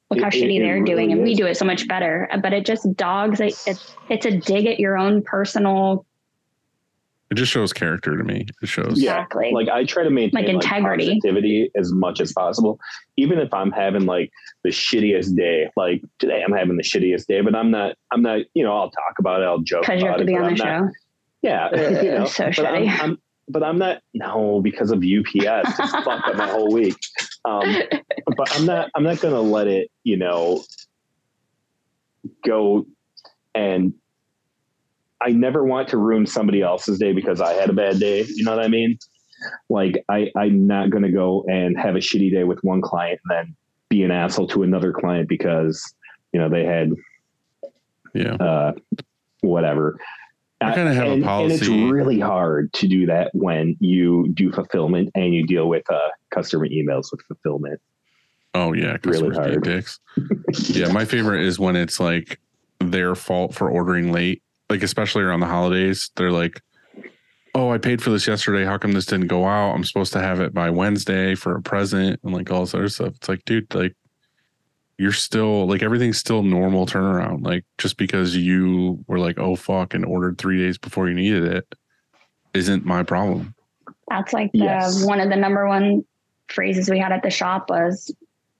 look how It- it- shitty it they're doing, really and we do it so much better. But it just dogs. It, it's it's a dig at your own personal. it just shows character to me it shows Yeah, Exactly. like I try to maintain Like integrity. positivity as much as possible, even if I'm having like the shittiest day. Like today, I'm having the shittiest day, but I'm not. I'm not. You know, I'll talk about it. I'll joke because you have to be on the I'm not- show. Yeah, Ugh, you know, so but I'm. I'm, but I'm not. No, because of UPS, just fucked up my whole week. Um, but I'm not. I'm not going to let it. You know, go and. I never want to ruin somebody else's day because I had a bad day. You know what I mean? Like I, I'm not going to go and have a shitty day with one client and then be an asshole to another client because you know they had yeah uh, whatever. I kinda have a and, and it's really hard to do that when you do fulfillment and you deal with uh, customer emails with fulfillment. oh yeah Really hard. dick pics yeah my favorite is when it's like their fault for ordering late like especially around the holidays. They're like oh i paid for this yesterday. How come this didn't go out? I'm supposed to have it by wednesday for a present and like all this other stuff. It's like dude like you're still like everything's still normal turnaround like just because you were like oh fuck and ordered three days before you needed it isn't my problem That's like the Yes. one of the number one phrases we had at the shop was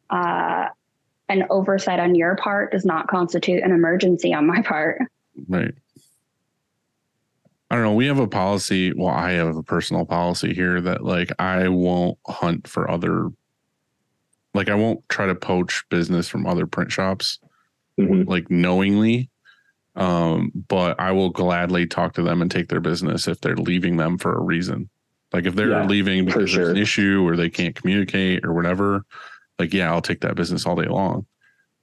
uh, an oversight on your part does not constitute an emergency on my part. Right. I don't know. We have a policy. Well, I have a personal policy here that like I won't hunt for other, like I won't try to poach business from other print shops, Mhm. like knowingly. Um, but I will gladly talk to them and take their business if they're leaving them for a reason. Like if they're Yeah, leaving for because there's an issue or they can't communicate or whatever, like yeah, I'll take that business all day long.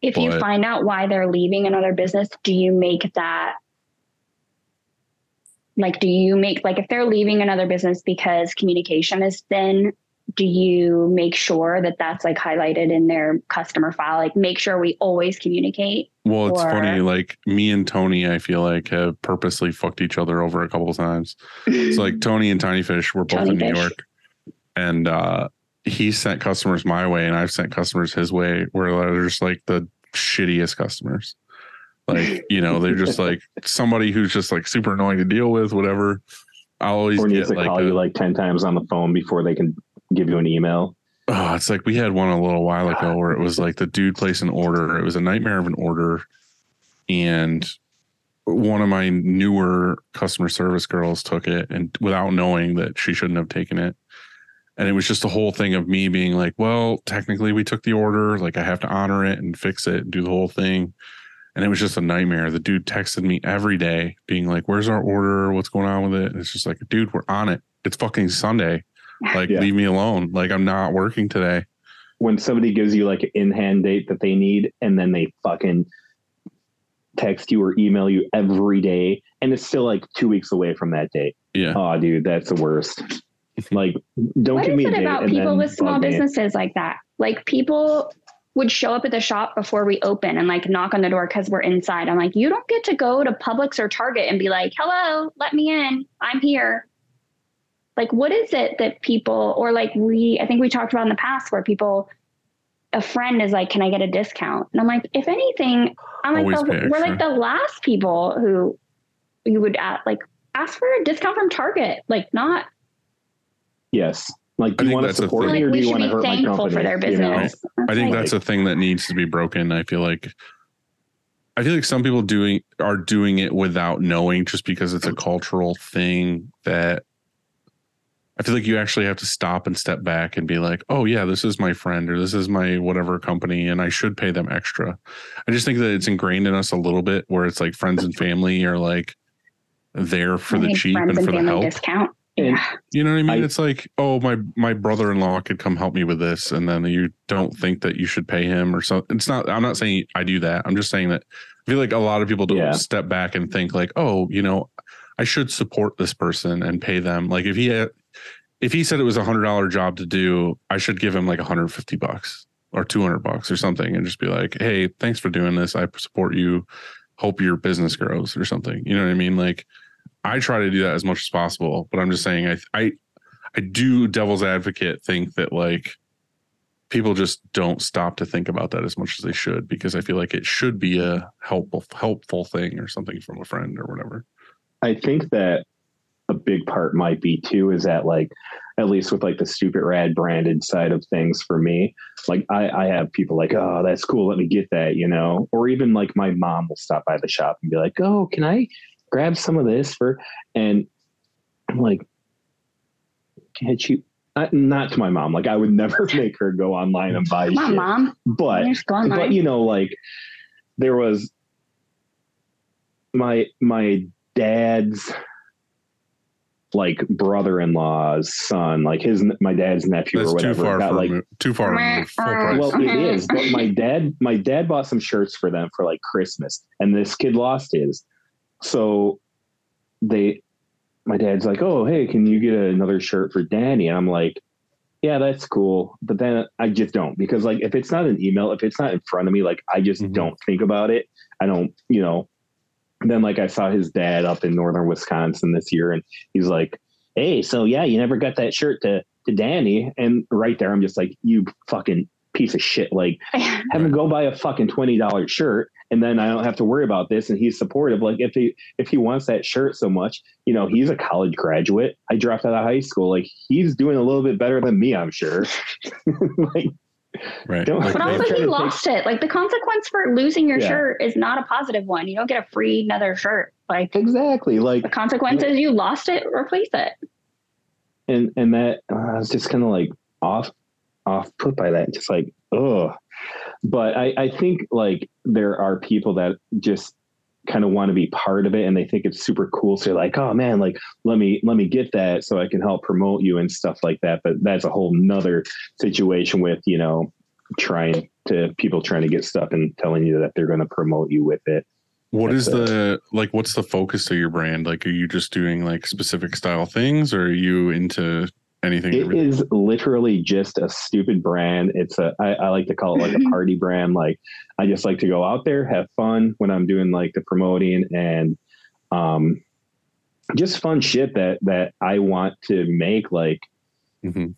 If you find out why they're leaving another business, do you make that like do you make like if they're leaving another business because communication is thin, do you make sure that that's like highlighted in their customer file? Like make sure we always communicate. Well, it's Or- funny. Like me and Tony, I feel like have purposely fucked each other over a couple of times. It's like Tony and Tiny Fish were both Tony in New York, and uh, he sent customers my way, and I've sent customers his way, where they're just like the shittiest customers. Like you know, they're just like somebody who's just like super annoying to deal with. Whatever. I always Or needs get to like, call a- you like 10 times on the phone before they can give you an email. Oh, it's like we had one a little while ago where it was like the dude placed an order. It was a nightmare of an order. And one of my newer customer service girls took it and without knowing that she shouldn't have taken it. And it was just a whole thing of me being like, well, technically we took the order. Like I have to honor it and fix it and do the whole thing. And it was just a nightmare. The dude texted me every day being like, where's our order? What's going on with it? And it's just like, dude, we're on it. It's fucking Sunday. Like, Yeah. leave me alone. Like, I'm not working today. When somebody gives you like an in hand date that they need and then they fucking text you or email you every day and it's still like two weeks away from that date. Yeah. Oh, dude, that's the worst. Like, don't What give is me a it date. about and people then with small bug me. businesses like that? Like people would show up at the shop before we open and like knock on the door because we're inside. I'm like, you don't get to go to Publix or Target and be like, hello, let me in. I'm here. Like, what is it that people, or like we, I think we talked about in the past where people, a friend is like, can I get a discount? And I'm like, if anything, I'm like, the, we're like the last people who you would at, like ask for a discount from Target. Like, not Yes. Like, I do you want to support thing. me like or do we you should want to be hurt my thankful company? for their You know? business. I think like- that's a thing that needs to be broken. I feel like I feel like some people doing are doing it without knowing just because it's a mm. cultural thing that I feel like you actually have to stop and step back and be like, "Oh yeah, this is my friend or this is my whatever company and I should pay them extra." I just think that it's ingrained in us a little bit where it's like friends and family are like there for I the cheap friends and for the family help. discount. Yeah. You know what I mean? I- it's like, oh, my my brother in law could come help me with this, and then you don't think that you should pay him or something. It's not. I'm not saying I do that. I'm just saying that I feel like a lot of people don't Yeah. step back and think like, oh, you know, I should support this person and pay them. Like if he had, if he said it was a hundred dollar job to do, I should give him like 150 bucks or 200 bucks or something, and just be like, hey, thanks for doing this. I support you. Hope your business grows or something. You know what I mean? Like. I try to do that as much as possible, but I'm just saying I I I do devil's advocate think that like people just don't stop to think about that as much as they should because I feel like it should be a helpful helpful thing or something from a friend or whatever. I think that a big part might be too is that like at least with like the stupid rad branded side of things for me like I, I have people like oh that's cool let me get that you know or even like my mom will stop by the shop and be like oh can i grab some of this for and i'm like can't you not, not to my mom like i would never make her go online and buy my shit. mom. but but you know like there was my my dad's like brother-in-law's son like his my dad's nephew That's or too whatever far got from like too far removed, full price. well it is but my dad my dad bought some shirts for them for like christmas and this kid lost his. So they my dad's like oh hey can you get another shirt for danny? And i'm like yeah that's cool. But then i just don't because like if it's not an email if it's not in front of me like i just Mhm. don't think about it. I don't you know then like i saw his dad up in northern wisconsin this year and he's like hey so yeah you never got that shirt to to danny and right there i'm just like you fucking piece of shit like have him go buy a fucking $20 shirt and then I don't have to worry about this. And he's supportive. Like if he if he wants that shirt so much, you know, he's a college graduate. I dropped out of high school. Like he's doing a little bit better than me, I'm sure. like right. Don't- Like, But also, try he to take- lost it. Like the consequence for losing your Yeah. shirt is not a positive one. You don't get a free another shirt. Like exactly. Like the consequence is you lost it. Replace it. and and that uh, I was just kind of like off off put by that. Just like oh, but I I think like there are people that just kind of want to be part of it and they think it's super cool so they're like oh man like let me let me get that so i can help promote you and stuff like that but that's a whole nother situation with you know trying to people trying to get stuff and telling you that they're going to promote you with it what is That's the like what's the focus of your brand? Like are you just doing like specific style things or are you into anything? It is literally just a stupid brand. It's a I, I like to call it like a party brand. Like I just like to go out there, have fun when I'm doing like the promoting and um just fun shit that that I want to make. Like mm-hmm.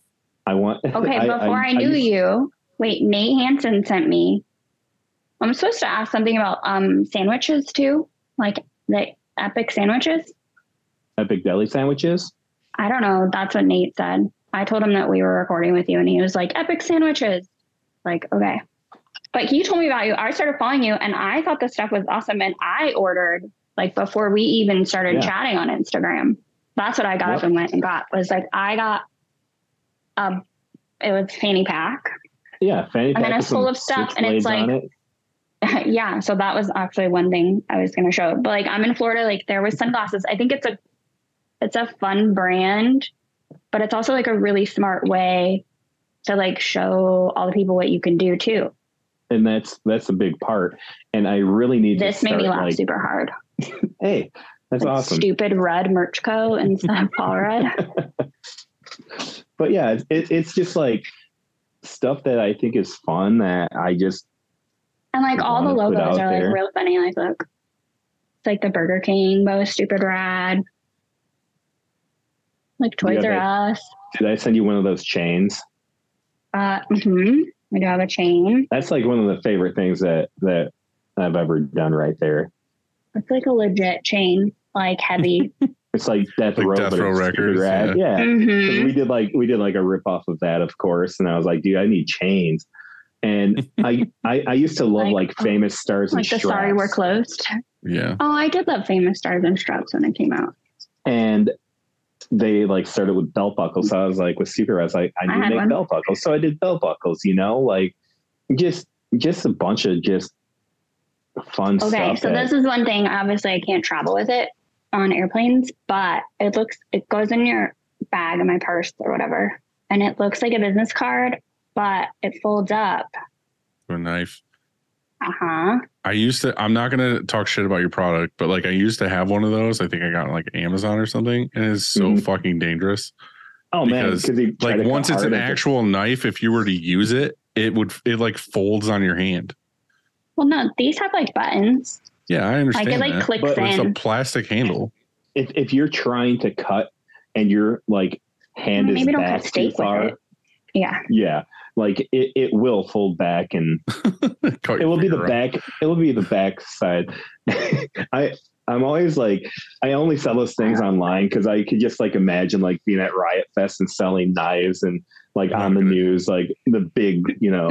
I want Okay, before I, knew used- you, wait, Nate Hansen sent me. I'm supposed to ask something about um sandwiches too, like the epic sandwiches. Epic Deli sandwiches. I don't know. That's what Nate said. I told him that we were recording with you, and he was like, "Epic sandwiches." Like, okay. But he told me about you. I started following you, and I thought the stuff was awesome. And I ordered like before we even started Yeah. chatting on Instagram. That's what I got Yep. up and went and got was like I got um it was fanny pack. Yeah, fanny pack. And then it's full of stuff, and it's like- it. yeah, so that was actually one thing I was gonna show. But like I'm in Florida, like there was sunglasses. I think it's a it's a fun brand, but it's also like a really smart way to like show all the people what you can do too. and that's that's a big part. And I really need This made me laugh like, super hard. Hey, that's Like, awesome. Stupid Rad merch co instead of Paul Red. but yeah, it, it's just like stuff that I think is fun that I just And like all the logos are like real funny. Like look. It's like the Burger King, most stupid rad. Like Toys Yeah, R Us. did I send you one of those chains? Uh, mhm. We do have a chain. That's like one of the favorite things that that I've ever done right there. It's like a legit chain, like heavy. It's like Death Like Row, Death but Row Records, rad. Yeah. 'Cause Mhm. we did like we did like a rip off of that, of course. And I was like, dude, I need chains. And I, I I used to love Like, like, famous stars Like and the sorry we're closed. Yeah. Oh, I did love famous stars and straps when it came out. and they like started with belt buckles. So I was like, with Super, I was like, I I need to had make one. belt buckles. So I did belt buckles, you know, like just just a bunch of just fun Okay, stuff. so that- this is one thing. Obviously, I can't travel with it on airplanes, but it looks it goes in your bag in my purse or whatever, and it looks like a business card, but it folds up. A knife. Uh huh. I used to. I'm not gonna talk shit about your product, but like I used to have one of those. I think I got it, like Amazon or something, and it's so Mhm. fucking dangerous. oh man, because, because Like once it's an into- actual knife, if you were to use it, it would it like folds on your hand. Well, no, these have like buttons. Yeah, I Like understand. it like that, clicks but but it's a plastic handle. if if you're trying to cut and your like hand Well, is maybe don't back cut steak too far, with it. Yeah. yeah, like it, it will fold back and it will be the finger back it will be the back side. I i'm always like i only sell those things online because i could just like imagine like being at riot fest and selling knives and like on the news like the big you know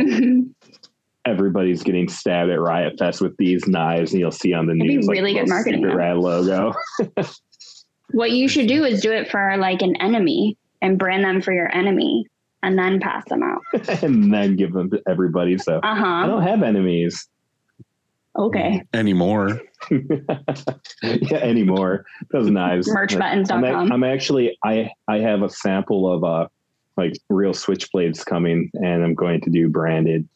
everybody's getting stabbed at riot fest with these knives and you'll see on the That'd news like, really the good little marketing, rad logo. What you should do is do it for like an enemy and brand them for your enemy, and then pass them out. and then give them to everybody so uh-huh. i don't have enemies Okay. anymore. yeah anymore those knives I'm, Merchbuttons.com. I'm actually I I have a sample of uh like real switchblades coming and I'm going to do branded.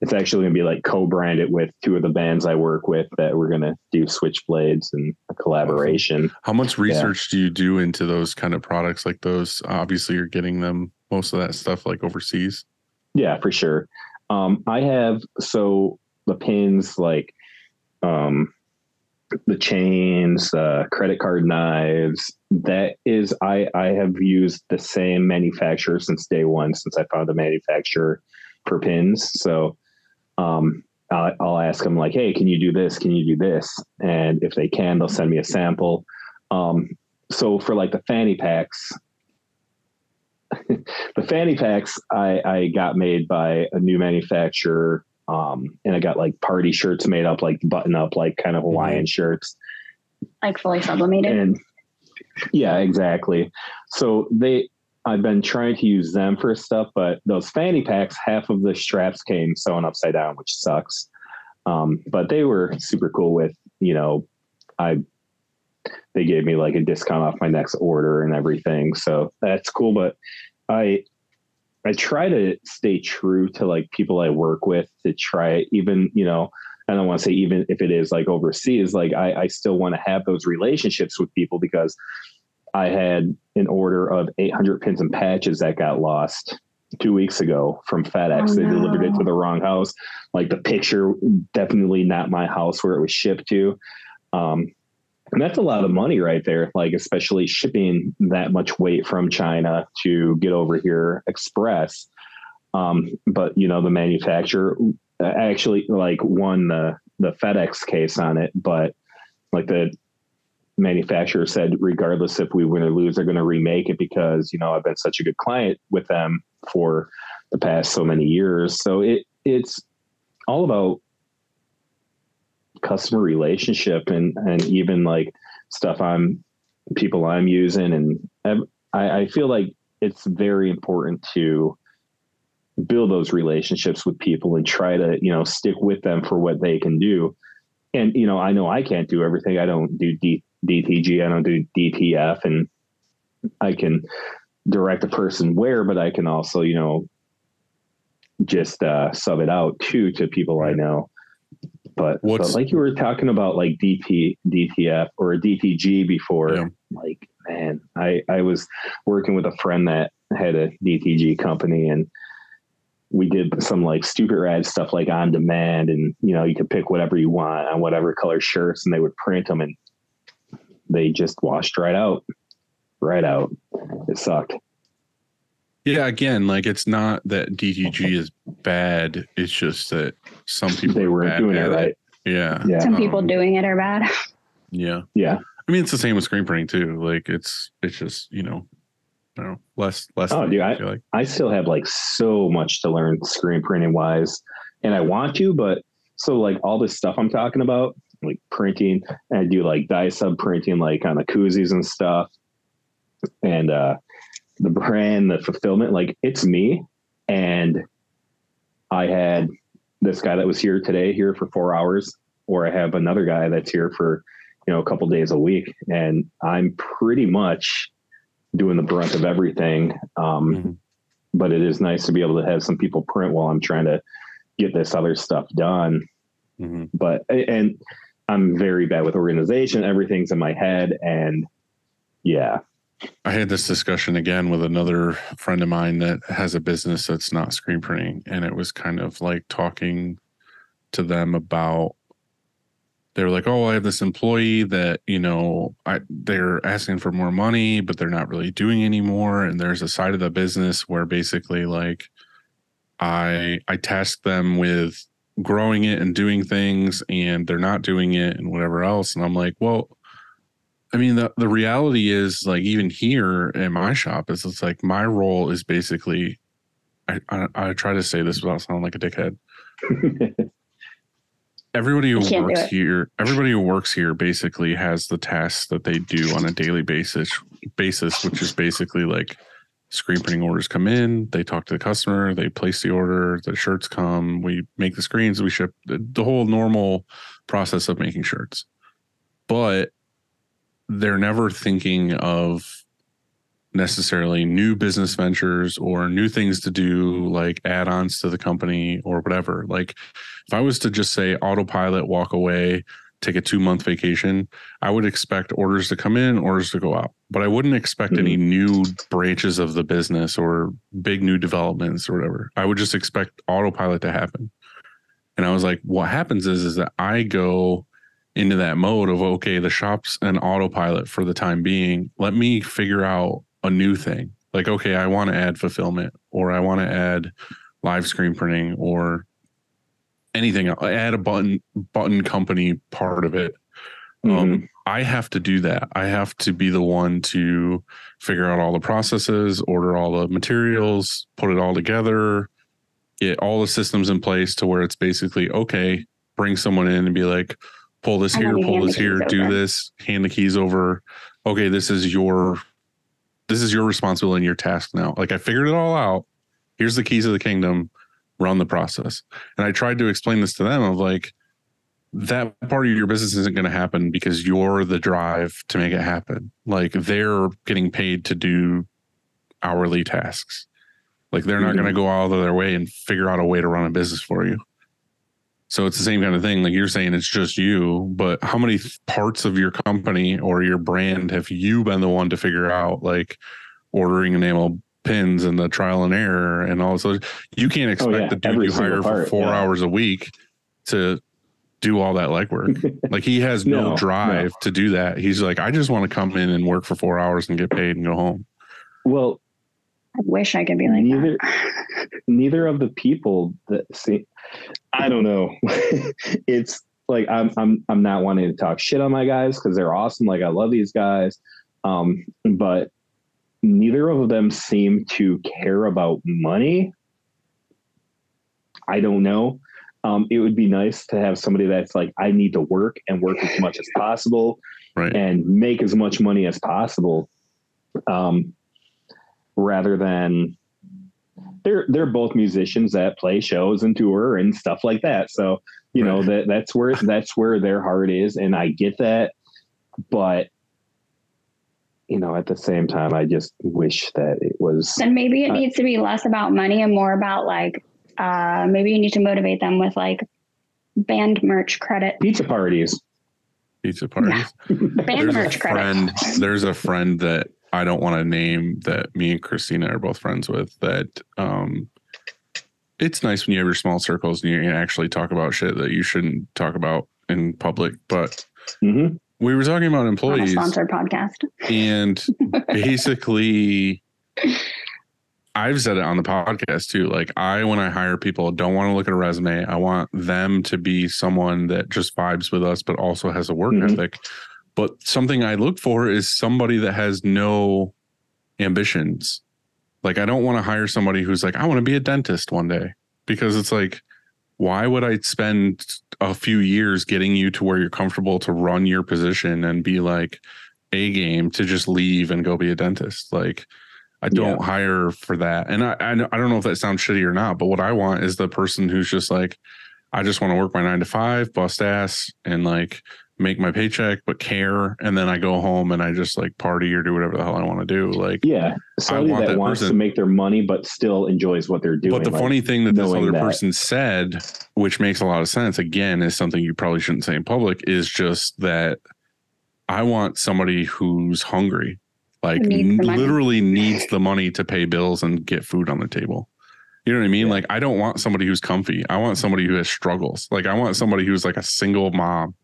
It's actually gonna be like co-branded with two of the bands I work with that we're gonna do switchblades and a collaboration. How much research do you do into those kind of products like those? Obviously, you're getting them most of that stuff like overseas. Yeah, for sure. Um I have so the pins like um the chains, uh, credit card knives. That is, I I have used the same manufacturer since day one, since I found the manufacturer for pins. So, um, I'll, I'll ask them like, "Hey, can you do this? Can you do this?" And if they can, they'll send me a sample. Um, so for like the fanny packs, the fanny packs I, I got made by a new manufacturer um, and I got like party shirts made up, like button up, like kind of Hawaiian shirts. like fully sublimated. And yeah, exactly. So they, I've been trying to use them for stuff, but those fanny packs, half of the straps came sewn upside down, which sucks. Um, but they were super cool with, you know, I, they gave me like a discount off my next order and everything. So that's cool. But I, I try to stay true to like people I work with to try even, you know, I don't want to say even if it is like overseas, like I, I still want to have those relationships with people because I had an order of 800 pins and patches that got lost two weeks ago from FedEx. Oh, they delivered it to the wrong house. Like the picture, definitely not my house where it was shipped to. Um, and that's a lot of money right there, like especially shipping that much weight from China to get over here express. Um, but you know, the manufacturer uh, actually like won the the FedEx case on it, but like the manufacturer said, regardless if we win or lose, they're going to remake it because you know I've been such a good client with them for the past so many years. So it it's all about customer relationship and and even like stuff I'm people I'm using and I, I feel like it's very important to build those relationships with people and try to you know stick with them for what they can do. And you know I know I can't do everything. I don't do D, DTG I don't do DTF and I can direct a person where but I can also you know just uh, sub it out too to people I know but, but like you were talking about like DT DTF or DTG before Yeah. like man I I was working with a friend that had a DTG company and we did some like stupid rad stuff like on demand and you know you could pick whatever you want on whatever color shirts and they would print them and they just washed right out. Right out. It sucked Yeah, again, like it's not that DTG is bad. It's just that some people they are weren't doing it at right Yeah. Yeah. Some people Um, doing it are bad. Yeah. Yeah. I mean, it's the same with screen printing too. Like it's it's just you know, I don't know, less less. Oh, dude, I feel like I still have like so much to learn screen printing wise, and I want to, but so like all this stuff I'm talking about, like printing, and I do like dye sub printing, like on the koozies and stuff, and uh the brand, the fulfillment, like it's me, and I had this guy that was here today here for four hours, or I have another guy that's here for you know a couple days a week, and I'm pretty much doing the brunt of everything. Um, Mhm. But it is nice to be able to have some people print while I'm trying to get this other stuff done. Mhm. But and I'm very bad with organization. Everything's in my head, and yeah, I had this discussion again with another friend of mine that has a business that's not screen printing, and it was kind of like talking to them about. They were like, "Oh, I have this employee that you know, I they're asking for more money, but they're not really doing anymore." And there's a side of the business where basically, like, I I task them with growing it and doing things, and they're not doing it, and whatever else. And I'm like, well, I mean, the, the reality is like even here in my shop is it's like my role is basically I, I, I try to say this without sounding like a dickhead. Everybody who You can't do works here, everybody who works here basically has the tasks that they do on a daily basis basis, which is basically like screen printing orders come in, they talk to the customer, they place the order, the shirts come, we make the screens, we ship the, the whole normal process of making shirts. But they're never thinking of necessarily new business ventures or new things to do like add-ons to the company or whatever. Like if i was to just say autopilot walk away take a two month vacation i would expect orders to come in orders to go out. But i wouldn't expect any hmm. new branches of the business or big new developments or whatever. I would just expect autopilot to happen. And i was like what happens is is that i go into that mode of okay the shop's an autopilot for the time being. Let me figure out a new thing. Like okay i want to add fulfillment or i want to add live screen printing or anything else. add a button button company part of it. Um i have to do that. I have to be the one to figure out all the processes order all the materials put it all together get all the systems in place to where it's basically okay bring someone in and be like pull this here pull this here do over. this hand the keys over. Okay this is your this is your responsibility and your task now. Like i figured it all out. Here's the keys of the kingdom. Run the process. And i tried to explain this to them of like that part of your business isn't going to happen because you're the drive to make it happen. Like they're getting paid to do hourly tasks. Like they're not Mhm. going to go out of their way and figure out a way to run a business for you so it's the same kind of thing like you're saying it's just you but how many parts of your company or your brand have you been the one to figure out like ordering enamel pins and the trial and error and all this other you can't oh, expect Oh, yeah, the dude every you hire single for four yeah. hours a week to do all that legwork like he has no, No, drive to do that he's like i just want to come in and work for four hours and get paid and go home well, I wish I could be like Neither- that. neither of the people that see i don't know. It's like i'm i'm i'm not wanting to talk shit on my guys because they're awesome. Like i love these guys. Um but neither of them seem to care about money. I don't know. Um it would be nice to have somebody that's like i need to work and work as much as possible right. and make as much money as possible um, rather than they're they're both musicians that play shows and tour and stuff like that. So you know that that's where that's where their heart is and i get that. But you know at the same time i just wish that it was Then maybe it Uh, needs to be less about money and more about like uh maybe you need to motivate them with like band merch credit. pizza parties. Pizza parties? Band there's a merch credit. friend there's a friend that i don't want to name that me and christina are both friends with that um it's nice when you have your small circles and you can actually talk about shit that you shouldn't talk about in public but Mhm. we were talking about Not a employees sponsored podcast. and basically I've said it on the podcast too. Like I, when I hire people, don't want to look at a resume. I want them to be someone that just vibes with us, but also has a work Mhm. ethic. But something I look for is somebody that has no ambitions. Like I don't want to hire somebody who's like, I want to be a dentist one day because it's like, why would I spend a few years getting you to where you're comfortable to run your position and be like a game to just leave and go be a dentist? Like, I don't hire for that. And I, I, I don't know if that sounds shitty or not, but what I want is the person who's just like, I just want to work my nine to five, bust ass, and like make my paycheck, but care. And then I go home and I just like party or do whatever the hell I want to do. Like, Yeah, somebody want that, that wants person. to make their money but still enjoys what they're doing. But the like, funny thing that this other that- person said, which makes a lot of sense, again, is something you probably shouldn't say in public, is just that I want somebody who's hungry, like needs literally needs the money to pay bills and get food on the table. You know what I mean? Yeah. Like, I don't want somebody who's comfy. I want somebody who has struggles. Like, I want somebody who's like a single mom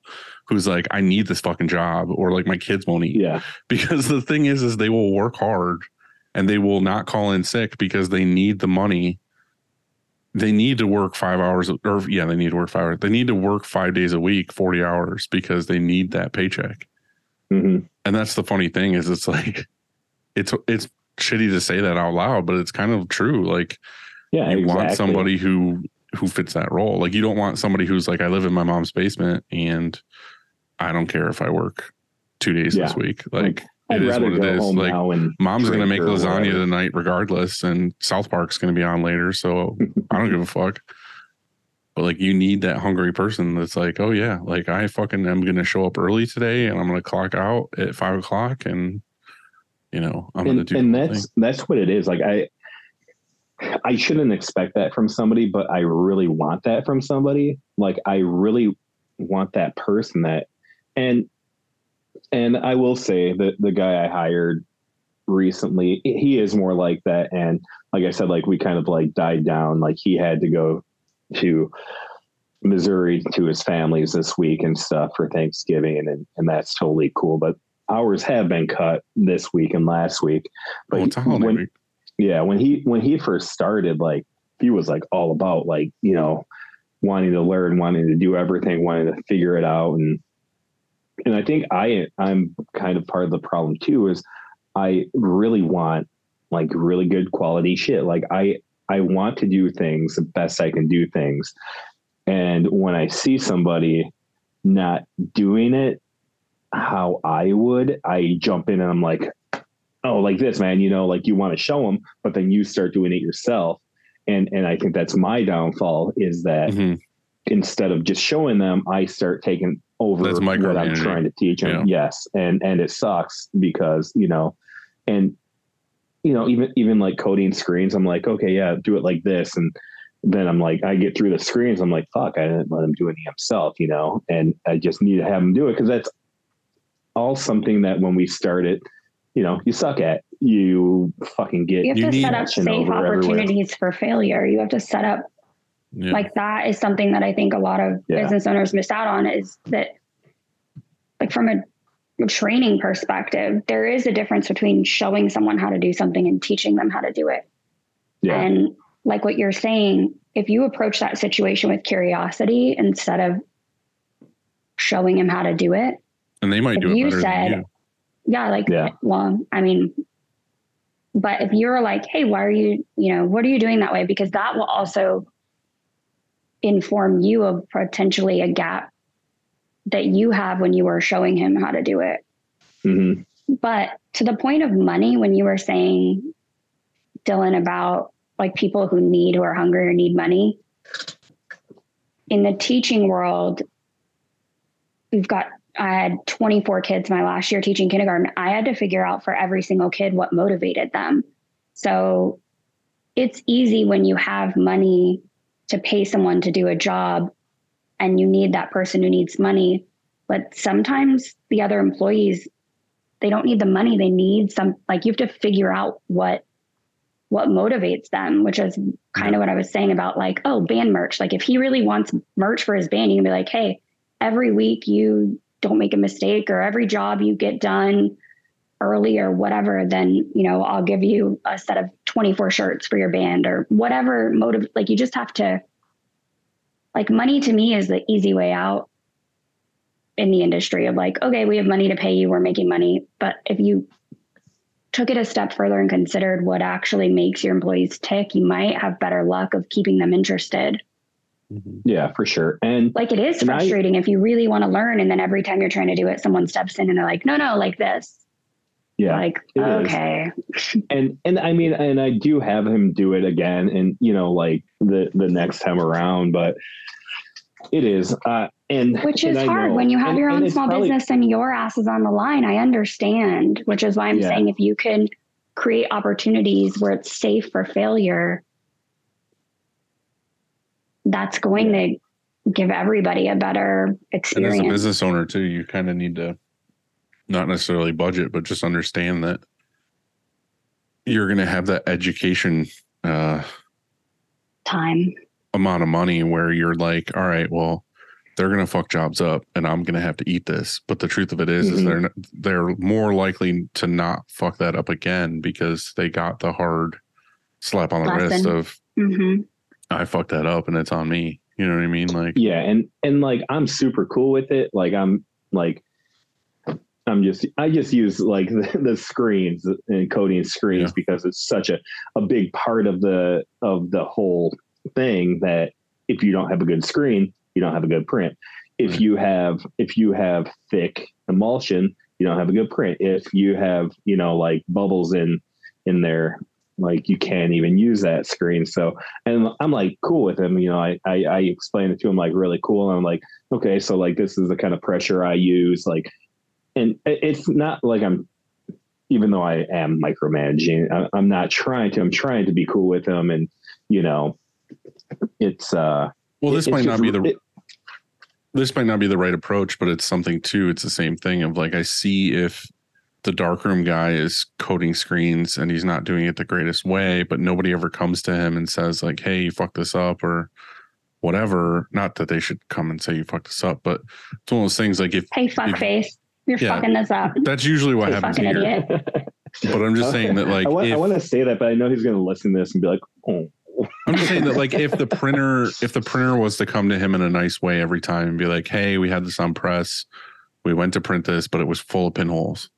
who's like, I need this fucking job, or like my kids won't eat yeah, because the thing is is they will work hard and they will not call in sick because they need the money they need to work five hours or yeah they need to work five hours they need to work five days a week 40 hours because they need that paycheck hmm and that's the funny thing is it's like it's it's shitty to say that out loud but it's kind of true like yeah. you want somebody who who fits that role like you don't want somebody who's like i live in my mom's basement and i don't care if i work two days this week like I'd it is what it is. Like, mom's gonna make lasagna tonight regardless and south park's gonna be on later so i don't give a fuck but like you need that hungry person that's like oh yeah like i fucking am gonna show up early today and i'm gonna clock out at five o'clock and you know i'm gonna and, do and that's thing. that's what it is. Like I, I shouldn't expect that from somebody, but I really want that from somebody. Like I really want that person that, and and I will say that the guy I hired recently, he is more like that. And like I said, like we kind of like died down. Like he had to go to Missouri to his families this week and stuff for Thanksgiving, and and that's totally cool. But hours have been cut this week and last week. But oh, well, holiday when, week. Yeah, when he when he first started, like he was like all about like you know wanting to learn, wanting to do everything, wanting to figure it out, and and I think I I'm kind of part of the problem too. Is I really want like really good quality shit. Like I I want to do things the best I can do things, and when I see somebody not doing it how I would, I jump in and I'm like, oh, like this, man, you know, like you want to show them, but then you start doing it yourself. And and I think that's my downfall is that Mhm. instead of just showing them, I start taking over That's what I'm trying to teach them. Yes. And and it sucks because, you know, and you know, even even like coating screens, I'm like, okay, yeah, do it like this. And then I'm like, I get through the screens, I'm like, fuck, I didn't let him do it himself, you know, and I just need to have him do it because that's all something that when we started, you know, you suck at. You fucking get You have to need set up action safe over everywhere. opportunities for failure. You have to set up yeah. like that is something that I think a lot of Yeah. business owners miss out on is that like from a training perspective, there is a difference between showing someone how to do something and teaching them how to do it. yeah, And like what you're saying, if you approach that situation with curiosity instead of showing him how to do it, and they might if do it you better said- than you yeah, like, Yeah. well, I mean, but if you're like, hey, why are you, you know, what are you doing that way? Because that will also inform you of potentially a gap that you have when you are showing him how to do it. hmm But to the point of money, when you were saying, Dylan, about like people who need, who are hungry or need money, in the teaching world, we've got, I had 24 kids my last year teaching kindergarten. I had to figure out for every single kid what motivated them. So it's easy when you have money to pay someone to do a job and you need that person who needs money. But sometimes the other employees they don't need the money they need some like you have to figure out what what motivates them which is kind of what i was saying about like oh band merch like if he really wants merch for his band you can be like hey every week you don't make a mistake or every job you get done early or whatever then you know i'll give you a set of 24 shirts for your band or whatever motive. Like you just have to, like, money to me is the easy way out in the industry of like, okay, we have money to pay you, we're making money. But if you took it a step further and considered what actually makes your employees tick, you might have better luck of keeping them interested. Yeah, for sure. And Like it is And I- frustrating if you really want to learn, and then every time you're trying to do it, someone steps in and they're like, no, no, like this. yeah, like, is. okay. and and I mean, and I do have him do it again, and you know, like the the next time around, but it is, uh, and Which is I hard know- when you have and- your own small probably- business and your ass is on the line. I understand, which is why I'm Yeah. saying if you can create opportunities where it's safe for failure, that's going to give everybody a better And as a business owner too, you kind of need to not necessarily budget, but just understand that you're going to have that education uh, Time. amount of money where you're like, all right, well, they're going to fuck jobs up, and I'm going to have to eat this. But the truth of it is, is Mhm. they're they're more likely to not fuck that up again because they got the hard slap on the wrist Lesson. of hmm I fucked that up and it's on me. You know what I mean? Like, yeah and and like i'm super cool with it like i'm like i'm just i just use like the, the screens and coating screens Yeah. because it's such a, a big part of the of the whole thing that if you don't have a good screen you don't have a good print if Right. you have if you have thick emulsion you don't have a good print if you have you know like bubbles in in there like you can't even use that screen so and I'm like cool with him. You know, I, I I explained it to him like really cool. And I'm like, okay, so like this is the kind of pressure I use. Like, and it's not like I'm, even though I am micromanaging, I, I'm not trying to. I'm trying to be cool with him, and you know, it's uh. well, this it- might not just- be the it- this might not be the right approach, but it's something too. It's the same thing of like I see if the darkroom guy is coating screens and he's not doing it the greatest way, but nobody ever comes to him and says like, "Hey, you fucked this up," or whatever. Not that they should come and say you fucked this up, but it's one of those things like if Hey, fuckface, you're Yeah. fucking this up. that's usually what Hey, happens fucking here. idiot. But I'm just saying that like I want, if, I want to say that, but I know he's going to listen to this and be like, oh, I'm just saying that like if the printer if the printer was to come to him in a nice way every time and be like, "Hey, we had this on press. We went to print this, but it was full of pinholes."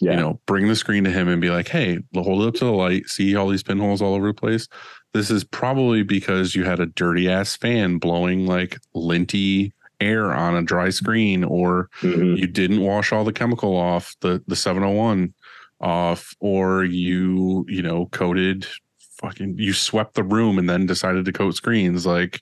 Yeah, You know, bring the screen to him and be like, "Hey, hold it up to the light. See all these pinholes all over the place. This is probably because you had a dirty ass fan blowing like linty air on a dry screen or Mhm. you didn't wash all the chemical off the the 701 off or you you know coated fucking you swept the room and then decided to coat screens like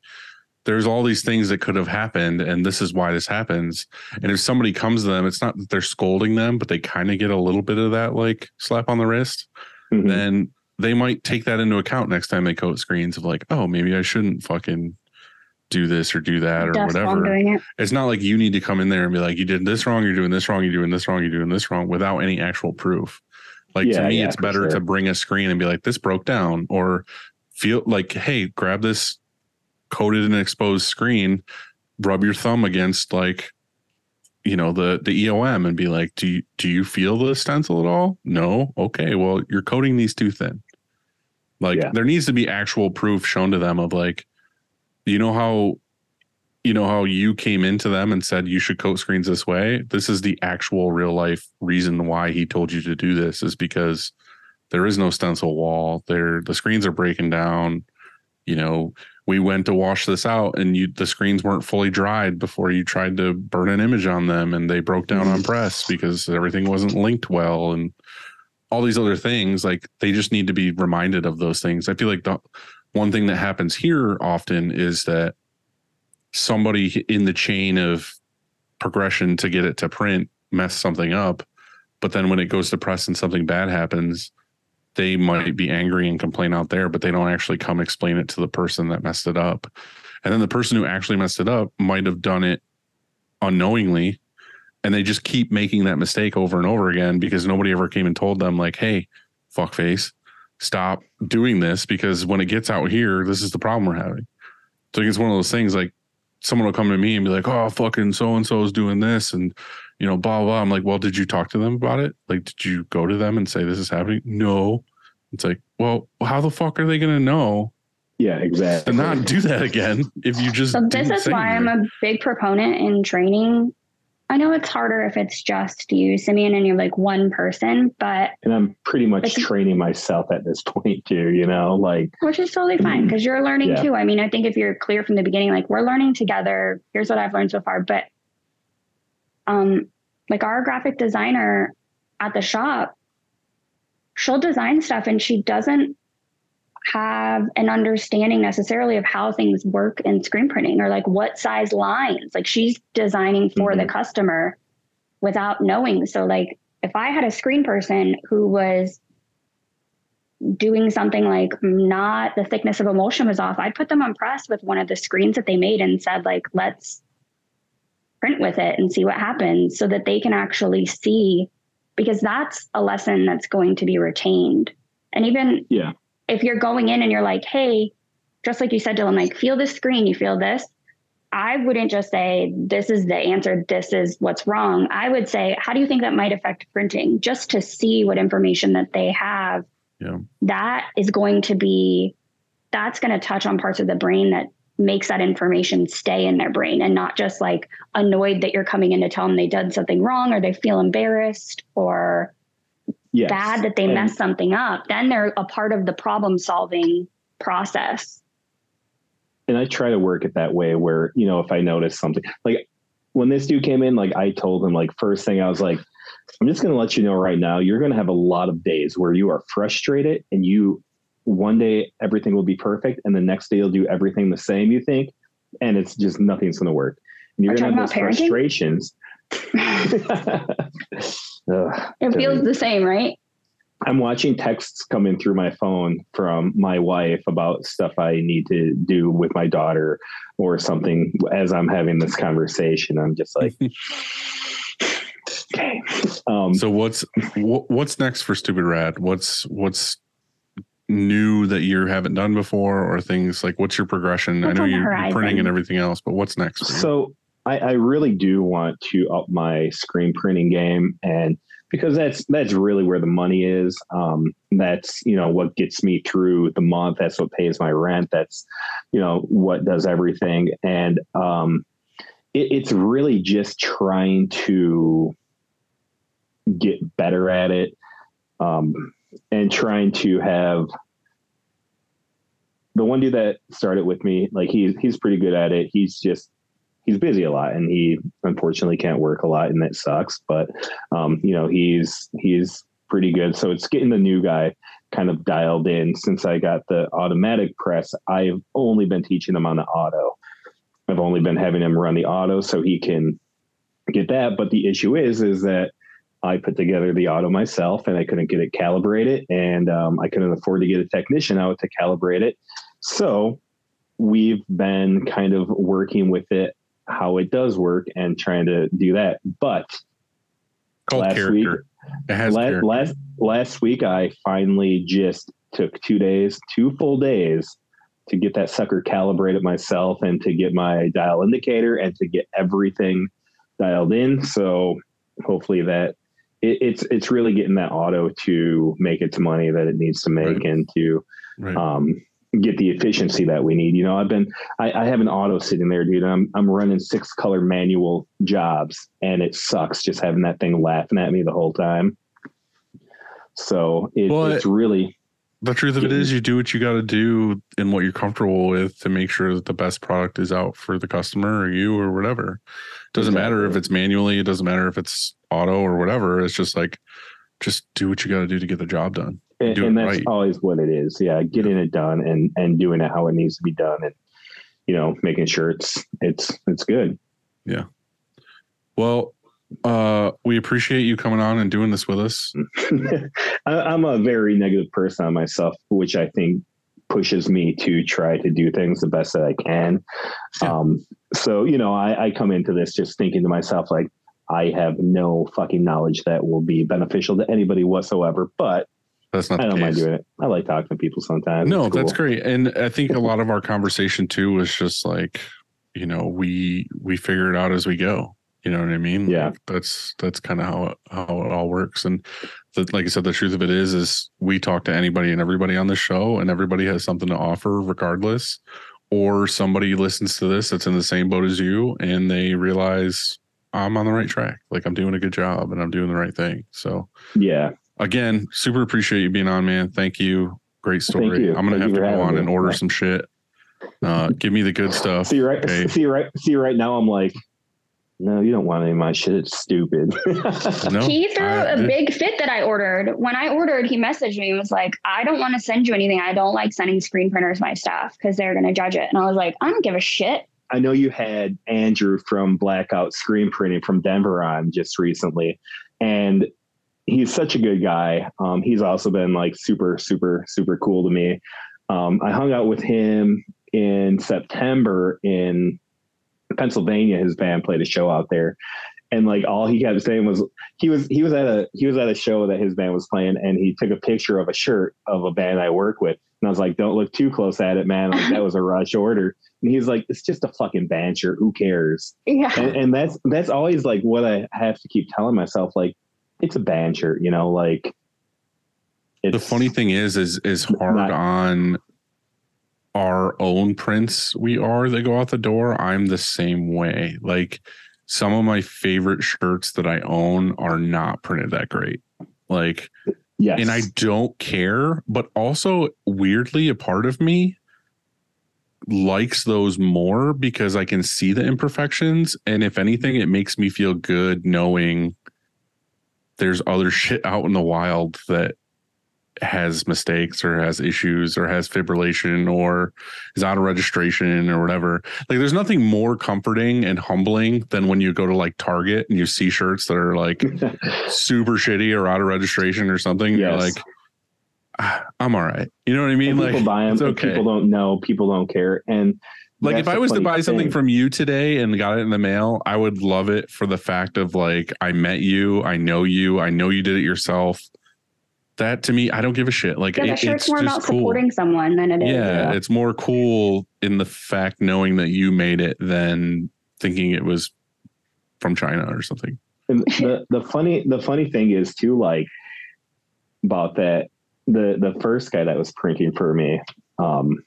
there's all these things that could have happened and this is why this happens and if somebody comes to them it's not that they're scolding them but they kind of get a little bit of that like slap on the wrist Mhm. then they might take that into account next time they coat screens of like oh maybe i shouldn't fucking do this or do that or Dust whatever it. it's not like you need to come in there and be like, you did this wrong, you're doing this wrong, you're doing this wrong, you're doing this wrong without any actual proof. Like Yeah, to me, yeah, it's for better to bring a screen and be like, this broke down, or feel like, hey, grab this coated and exposed screen, rub your thumb against like, you know, the the EOM and be like, do you do you feel the stencil at all? No. Okay. Well, you're coating these too thin. Like Yeah. there needs to be actual proof shown to them of like, you know how you know how you came into them and said you should coat screens this way this is the actual real life reason why he told you to do this is because there is no stencil wall there the screens are breaking down you know we went to wash this out and you the screens weren't fully dried before you tried to burn an image on them and they broke down on mm. press because everything wasn't linked well and all these other things like they just need to be reminded of those things. I feel like the one thing that happens here often is that somebody in the chain of progression to get it to print mess something up but then when it goes to press and something bad happens they might be angry and complain out there but they don't actually come explain it to the person that messed it up and then the person who actually messed it up might have done it unknowingly and they just keep making that mistake over and over again because nobody ever came and told them like hey fuckface stop doing this because when it gets out here this is the problem we're having so it's one of those things like someone will come to me and be like, "Oh, fucking so and so is doing this," and you know, blah blah. I'm like, "Well, did you talk to them about it? Like, did you go to them and say this is happening?" No. It's like, well, how the fuck are they going to know Yeah, exactly. to not do that again if you just So this didn't is say why I'm a big proponent in training. I know it's harder if it's just you, Simeon, and you're like one person, but and I'm pretty much training myself at this point too. You know, like which is totally fine because you're learning Yeah. too. I mean, I think if you're clear from the beginning, like we're learning together. Here's what I've learned so far. But um, like our graphic designer at the shop, she'll design stuff and she doesn't have an understanding necessarily of how things work in screen printing or like what size lines. Like she's designing for the mm-hmm. customer without knowing. So like if I had a screen person who was doing something like not the thickness of emulsion was off, I'd put them on press with one of the screens that they made and said, like, let's print with it and see what happens so that they can actually see because that's a lesson that's going to be retained. And even Yeah. if you're going in and you're like, hey, just like you said, Dylan, like feel this screen, you feel this. I wouldn't just say this is the answer, this is what's wrong. I would say, how do you think that might affect printing? Just to see what information that they have Yeah. that is going to be that's going to touch on parts of the brain that makes that information stay in their brain and not just like annoyed that you're coming in to tell them they did something wrong or they feel embarrassed or yes. bad that they And- messed something up then they're a part of the problem solving process and I try to work it that way where, you know, if I notice something like when this dude came in, like I told him like first thing I was like, I'm just gonna let you know right now, you're gonna have a lot of days where you are frustrated and you one day everything will be perfect and the next day you'll do everything the same you think and it's just nothing's gonna work. And you're gonna have those parenting? frustrations. Ugh. it feels the same right I'm watching texts coming through my phone from my wife about stuff I need to do with my daughter or something as I'm having this conversation. I'm just like, okay. Um, So what's wh- what's next for Stupid Rad? What's what's new that you haven't done before, or things like what's your progression? I know you're, you're printing and everything else, but what's next? so I, I really do want to up my screen printing game and because that's that's really where the money is. Um, that's you know what gets me through the month. That's what pays my rent. That's you know what does everything. And um, it, it's really just trying to get better at it um, and trying to have the one dude that started with me. Like he's he's pretty good at it. He's just he's busy a lot and he unfortunately can't work a lot and that sucks but um, you know he's he's pretty good so it's getting the new guy kind of dialed in since i got the automatic press i've only been teaching him on the auto i've only been having him run the auto so he can get that but the issue is is that i put together the auto myself and i couldn't get it calibrated and um, i couldn't afford to get a technician out to calibrate it so we've been kind of working with it how it does work and trying to do that. But called last character. last, last last week I finally just took two days, two full days to get that sucker calibrated myself and to get my dial indicator and to get everything dialed in. So hopefully that it, it's it's really getting that auto to make its money that it needs to make Right. and to right. um, get the efficiency that we need. You know, I've been, I, I have an auto sitting there, dude. And I'm, I'm running six color manual jobs and it sucks just having that thing laughing at me the whole time. So it, Well, it's really, the truth of it is, you do what you got to do and what you're comfortable with to make sure that the best product is out for the customer or you or whatever. Doesn't matter if it's manually. It doesn't matter if it's auto or whatever. It's just like, just do what you got to do to get the job done. and, and that's right. always what it is. Yeah. Getting it done and, and doing it how it needs to be done and, you know, making sure it's, it's, it's good. Yeah. Well, uh, we appreciate you coming on and doing this with us. I, I'm a very negative person on myself, which I think pushes me to try to do things the best that I can. Yeah. Um, so, you know, I, I come into this just thinking to myself, like, I have no fucking knowledge that will be beneficial to anybody whatsoever, but That's not I don't mind doing it. I like talking to people sometimes. No, It's that's great. And I think a lot of our conversation too was just like, you know, we we figure it out as we go. You know what I mean? Yeah. Like, that's that's kind of how how it all works. And the, like I said, the truth of it is, is we talk to anybody and everybody on the show, and everybody has something to offer, regardless. Or somebody listens to this that's in the same boat as you, and they realize I'm on the right track. Like I'm doing a good job, and I'm doing the right thing. So Yeah. again, super appreciate you being on, man. Thank you. Great story. You. I'm gonna Thank have to go on me. and order some shit. Uh, give me the good stuff. See right. Okay. See right. See right now. I'm like, no, you don't want any of my shit. It's stupid. No, he threw I- a big fit that I ordered. When I ordered, he messaged me and was like, I don't want to send you anything. I don't like sending screen printers my stuff because they're going to judge it. And I was like, I don't give a shit. I know you had Andrew from Blackout Screen Printing from Denver on just recently, and he's such a good guy. Um, he's also been like super, super, super cool to me. Um, I hung out with him in September in Pennsylvania. His band played a show out there, and like all he kept saying was he was he was at a he was at a show that his band was playing, and he took a picture of a shirt of a band I work with, and I was like, "Don't look too close at it, man. Like that was a rush order." And he's like, "It's just a fucking band shirt. Who cares?" Yeah. And, and that's that's always like what I have to keep telling myself. Like, it's a band shirt, you know. Like, it's, the funny thing is is is hard Not- on our own prints we are that go out the door i'm the same way. Like some of my favorite shirts that i own are not printed that great. Like yes, and i don't care but also weirdly a part of me likes those more because i can see the imperfections and if anything it makes me feel good knowing there's other shit out in the wild that has mistakes or has issues or has fibrillation or is out of registration or whatever. Like there's nothing more comforting and humbling than when you go to like Target and you see shirts that are like super shitty or out of registration or something. Yes. like, "Ah, I'm all right. You know what I mean? and Like people buy them. okay. People don't know. People don't care. And like if I was to buy something thing. from you today and got it in the mail, I would love it for the fact of like I met you, I know you, I know you did it yourself. That to me, I don't give a shit. Like Yeah, it- the shirt's it's more just about cool. supporting someone than it is. yeah, you. it's more cool in the fact knowing that you made it than thinking it was from China or something. And the the funny the funny thing is too like about that the the first guy that was printing for me um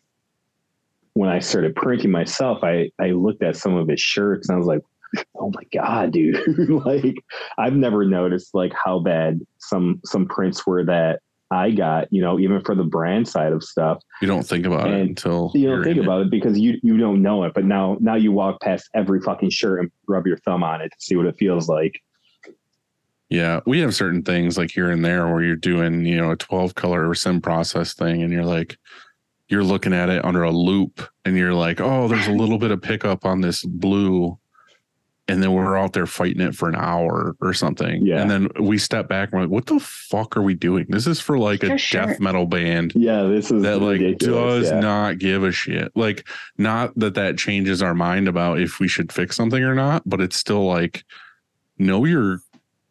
when I started printing myself I I looked at some of his shirts and I was like oh my god dude like I've never noticed like how bad some some prints were that I got you know even for the brand side of stuff You don't think about it until you don't think in it. about it because you you don't know it but now now you walk past every fucking shirt and rub your thumb on it to see what it feels like Yeah, we have certain things like here and there where you're doing, you know, a 12 color sim process thing and you're like, you're looking at it under a loupe and you're like, oh, there's a little bit of pickup on this blue. And then we're out there fighting it for an hour or something. Yeah. And then we step back and we're like, what the fuck are we doing? This is for like a sure. death metal band Yeah, this is that like does yeah. not give a shit. Like, not that that changes our mind about if we should fix something or not, but it's still like, know your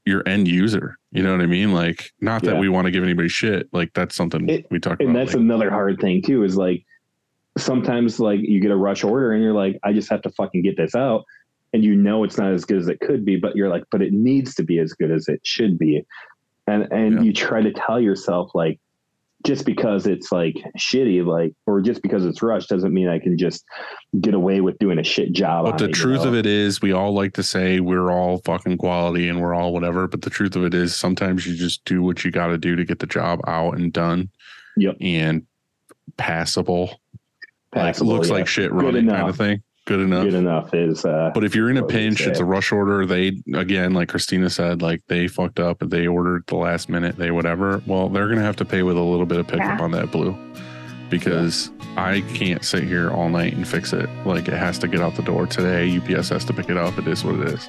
your end user. You know what I mean? Like, not that Yeah. we want to give anybody shit. Like, that's something It- we talk and about. And that's like, another hard thing too. Is like sometimes like you get a rush order and you're like, I just have to fucking get this out, and you know it's not as good as it could be, but you're like, but it needs to be as good as it should be, and and Yeah. you try to tell yourself like. Just because it's like shitty, like, or just because it's rushed doesn't mean I can just get away with doing a shit job. but the it, you truth know? of it is, we all like to say we're all fucking quality and we're all whatever. But the truth of it is, sometimes you just do what you got to do to get the job out and done. Yep. And passable, Passable, like looks yeah. like shit running kind of thing. Good enough. good enough is. Uh, But if you're in a pinch, it's a rush order. They again, like Christina said, like they fucked up. They ordered the last minute. They whatever. Well, they're gonna have to pay with a little bit of pickup Yeah. on that blue, because I can't sit here all night and fix it. Like it has to get out the door today. UPS has to pick it up. It is what it is.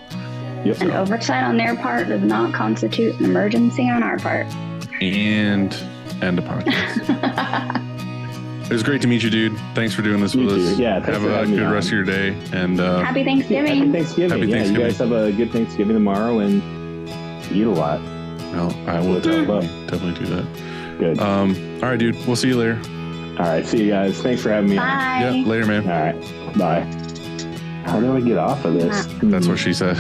yep. An oversight on their part does not constitute an emergency on our part. And end the podcast. it was great to meet you, dude. Thanks for doing this You with too. us. Yeah, thanks Have for a having me good on. rest of your day. And uh, Happy Happy Thanksgiving. Thanksgiving. Happy yeah, Thanksgiving. you guys have a good Thanksgiving tomorrow and eat a lot. well, I will definitely, definitely do that. Good. Um, all right, dude. We'll see you later. All right. See you guys. Thanks for having me. on. Bye. Yeah, later, man. All right. Bye. How do I get off of this? That's what she said.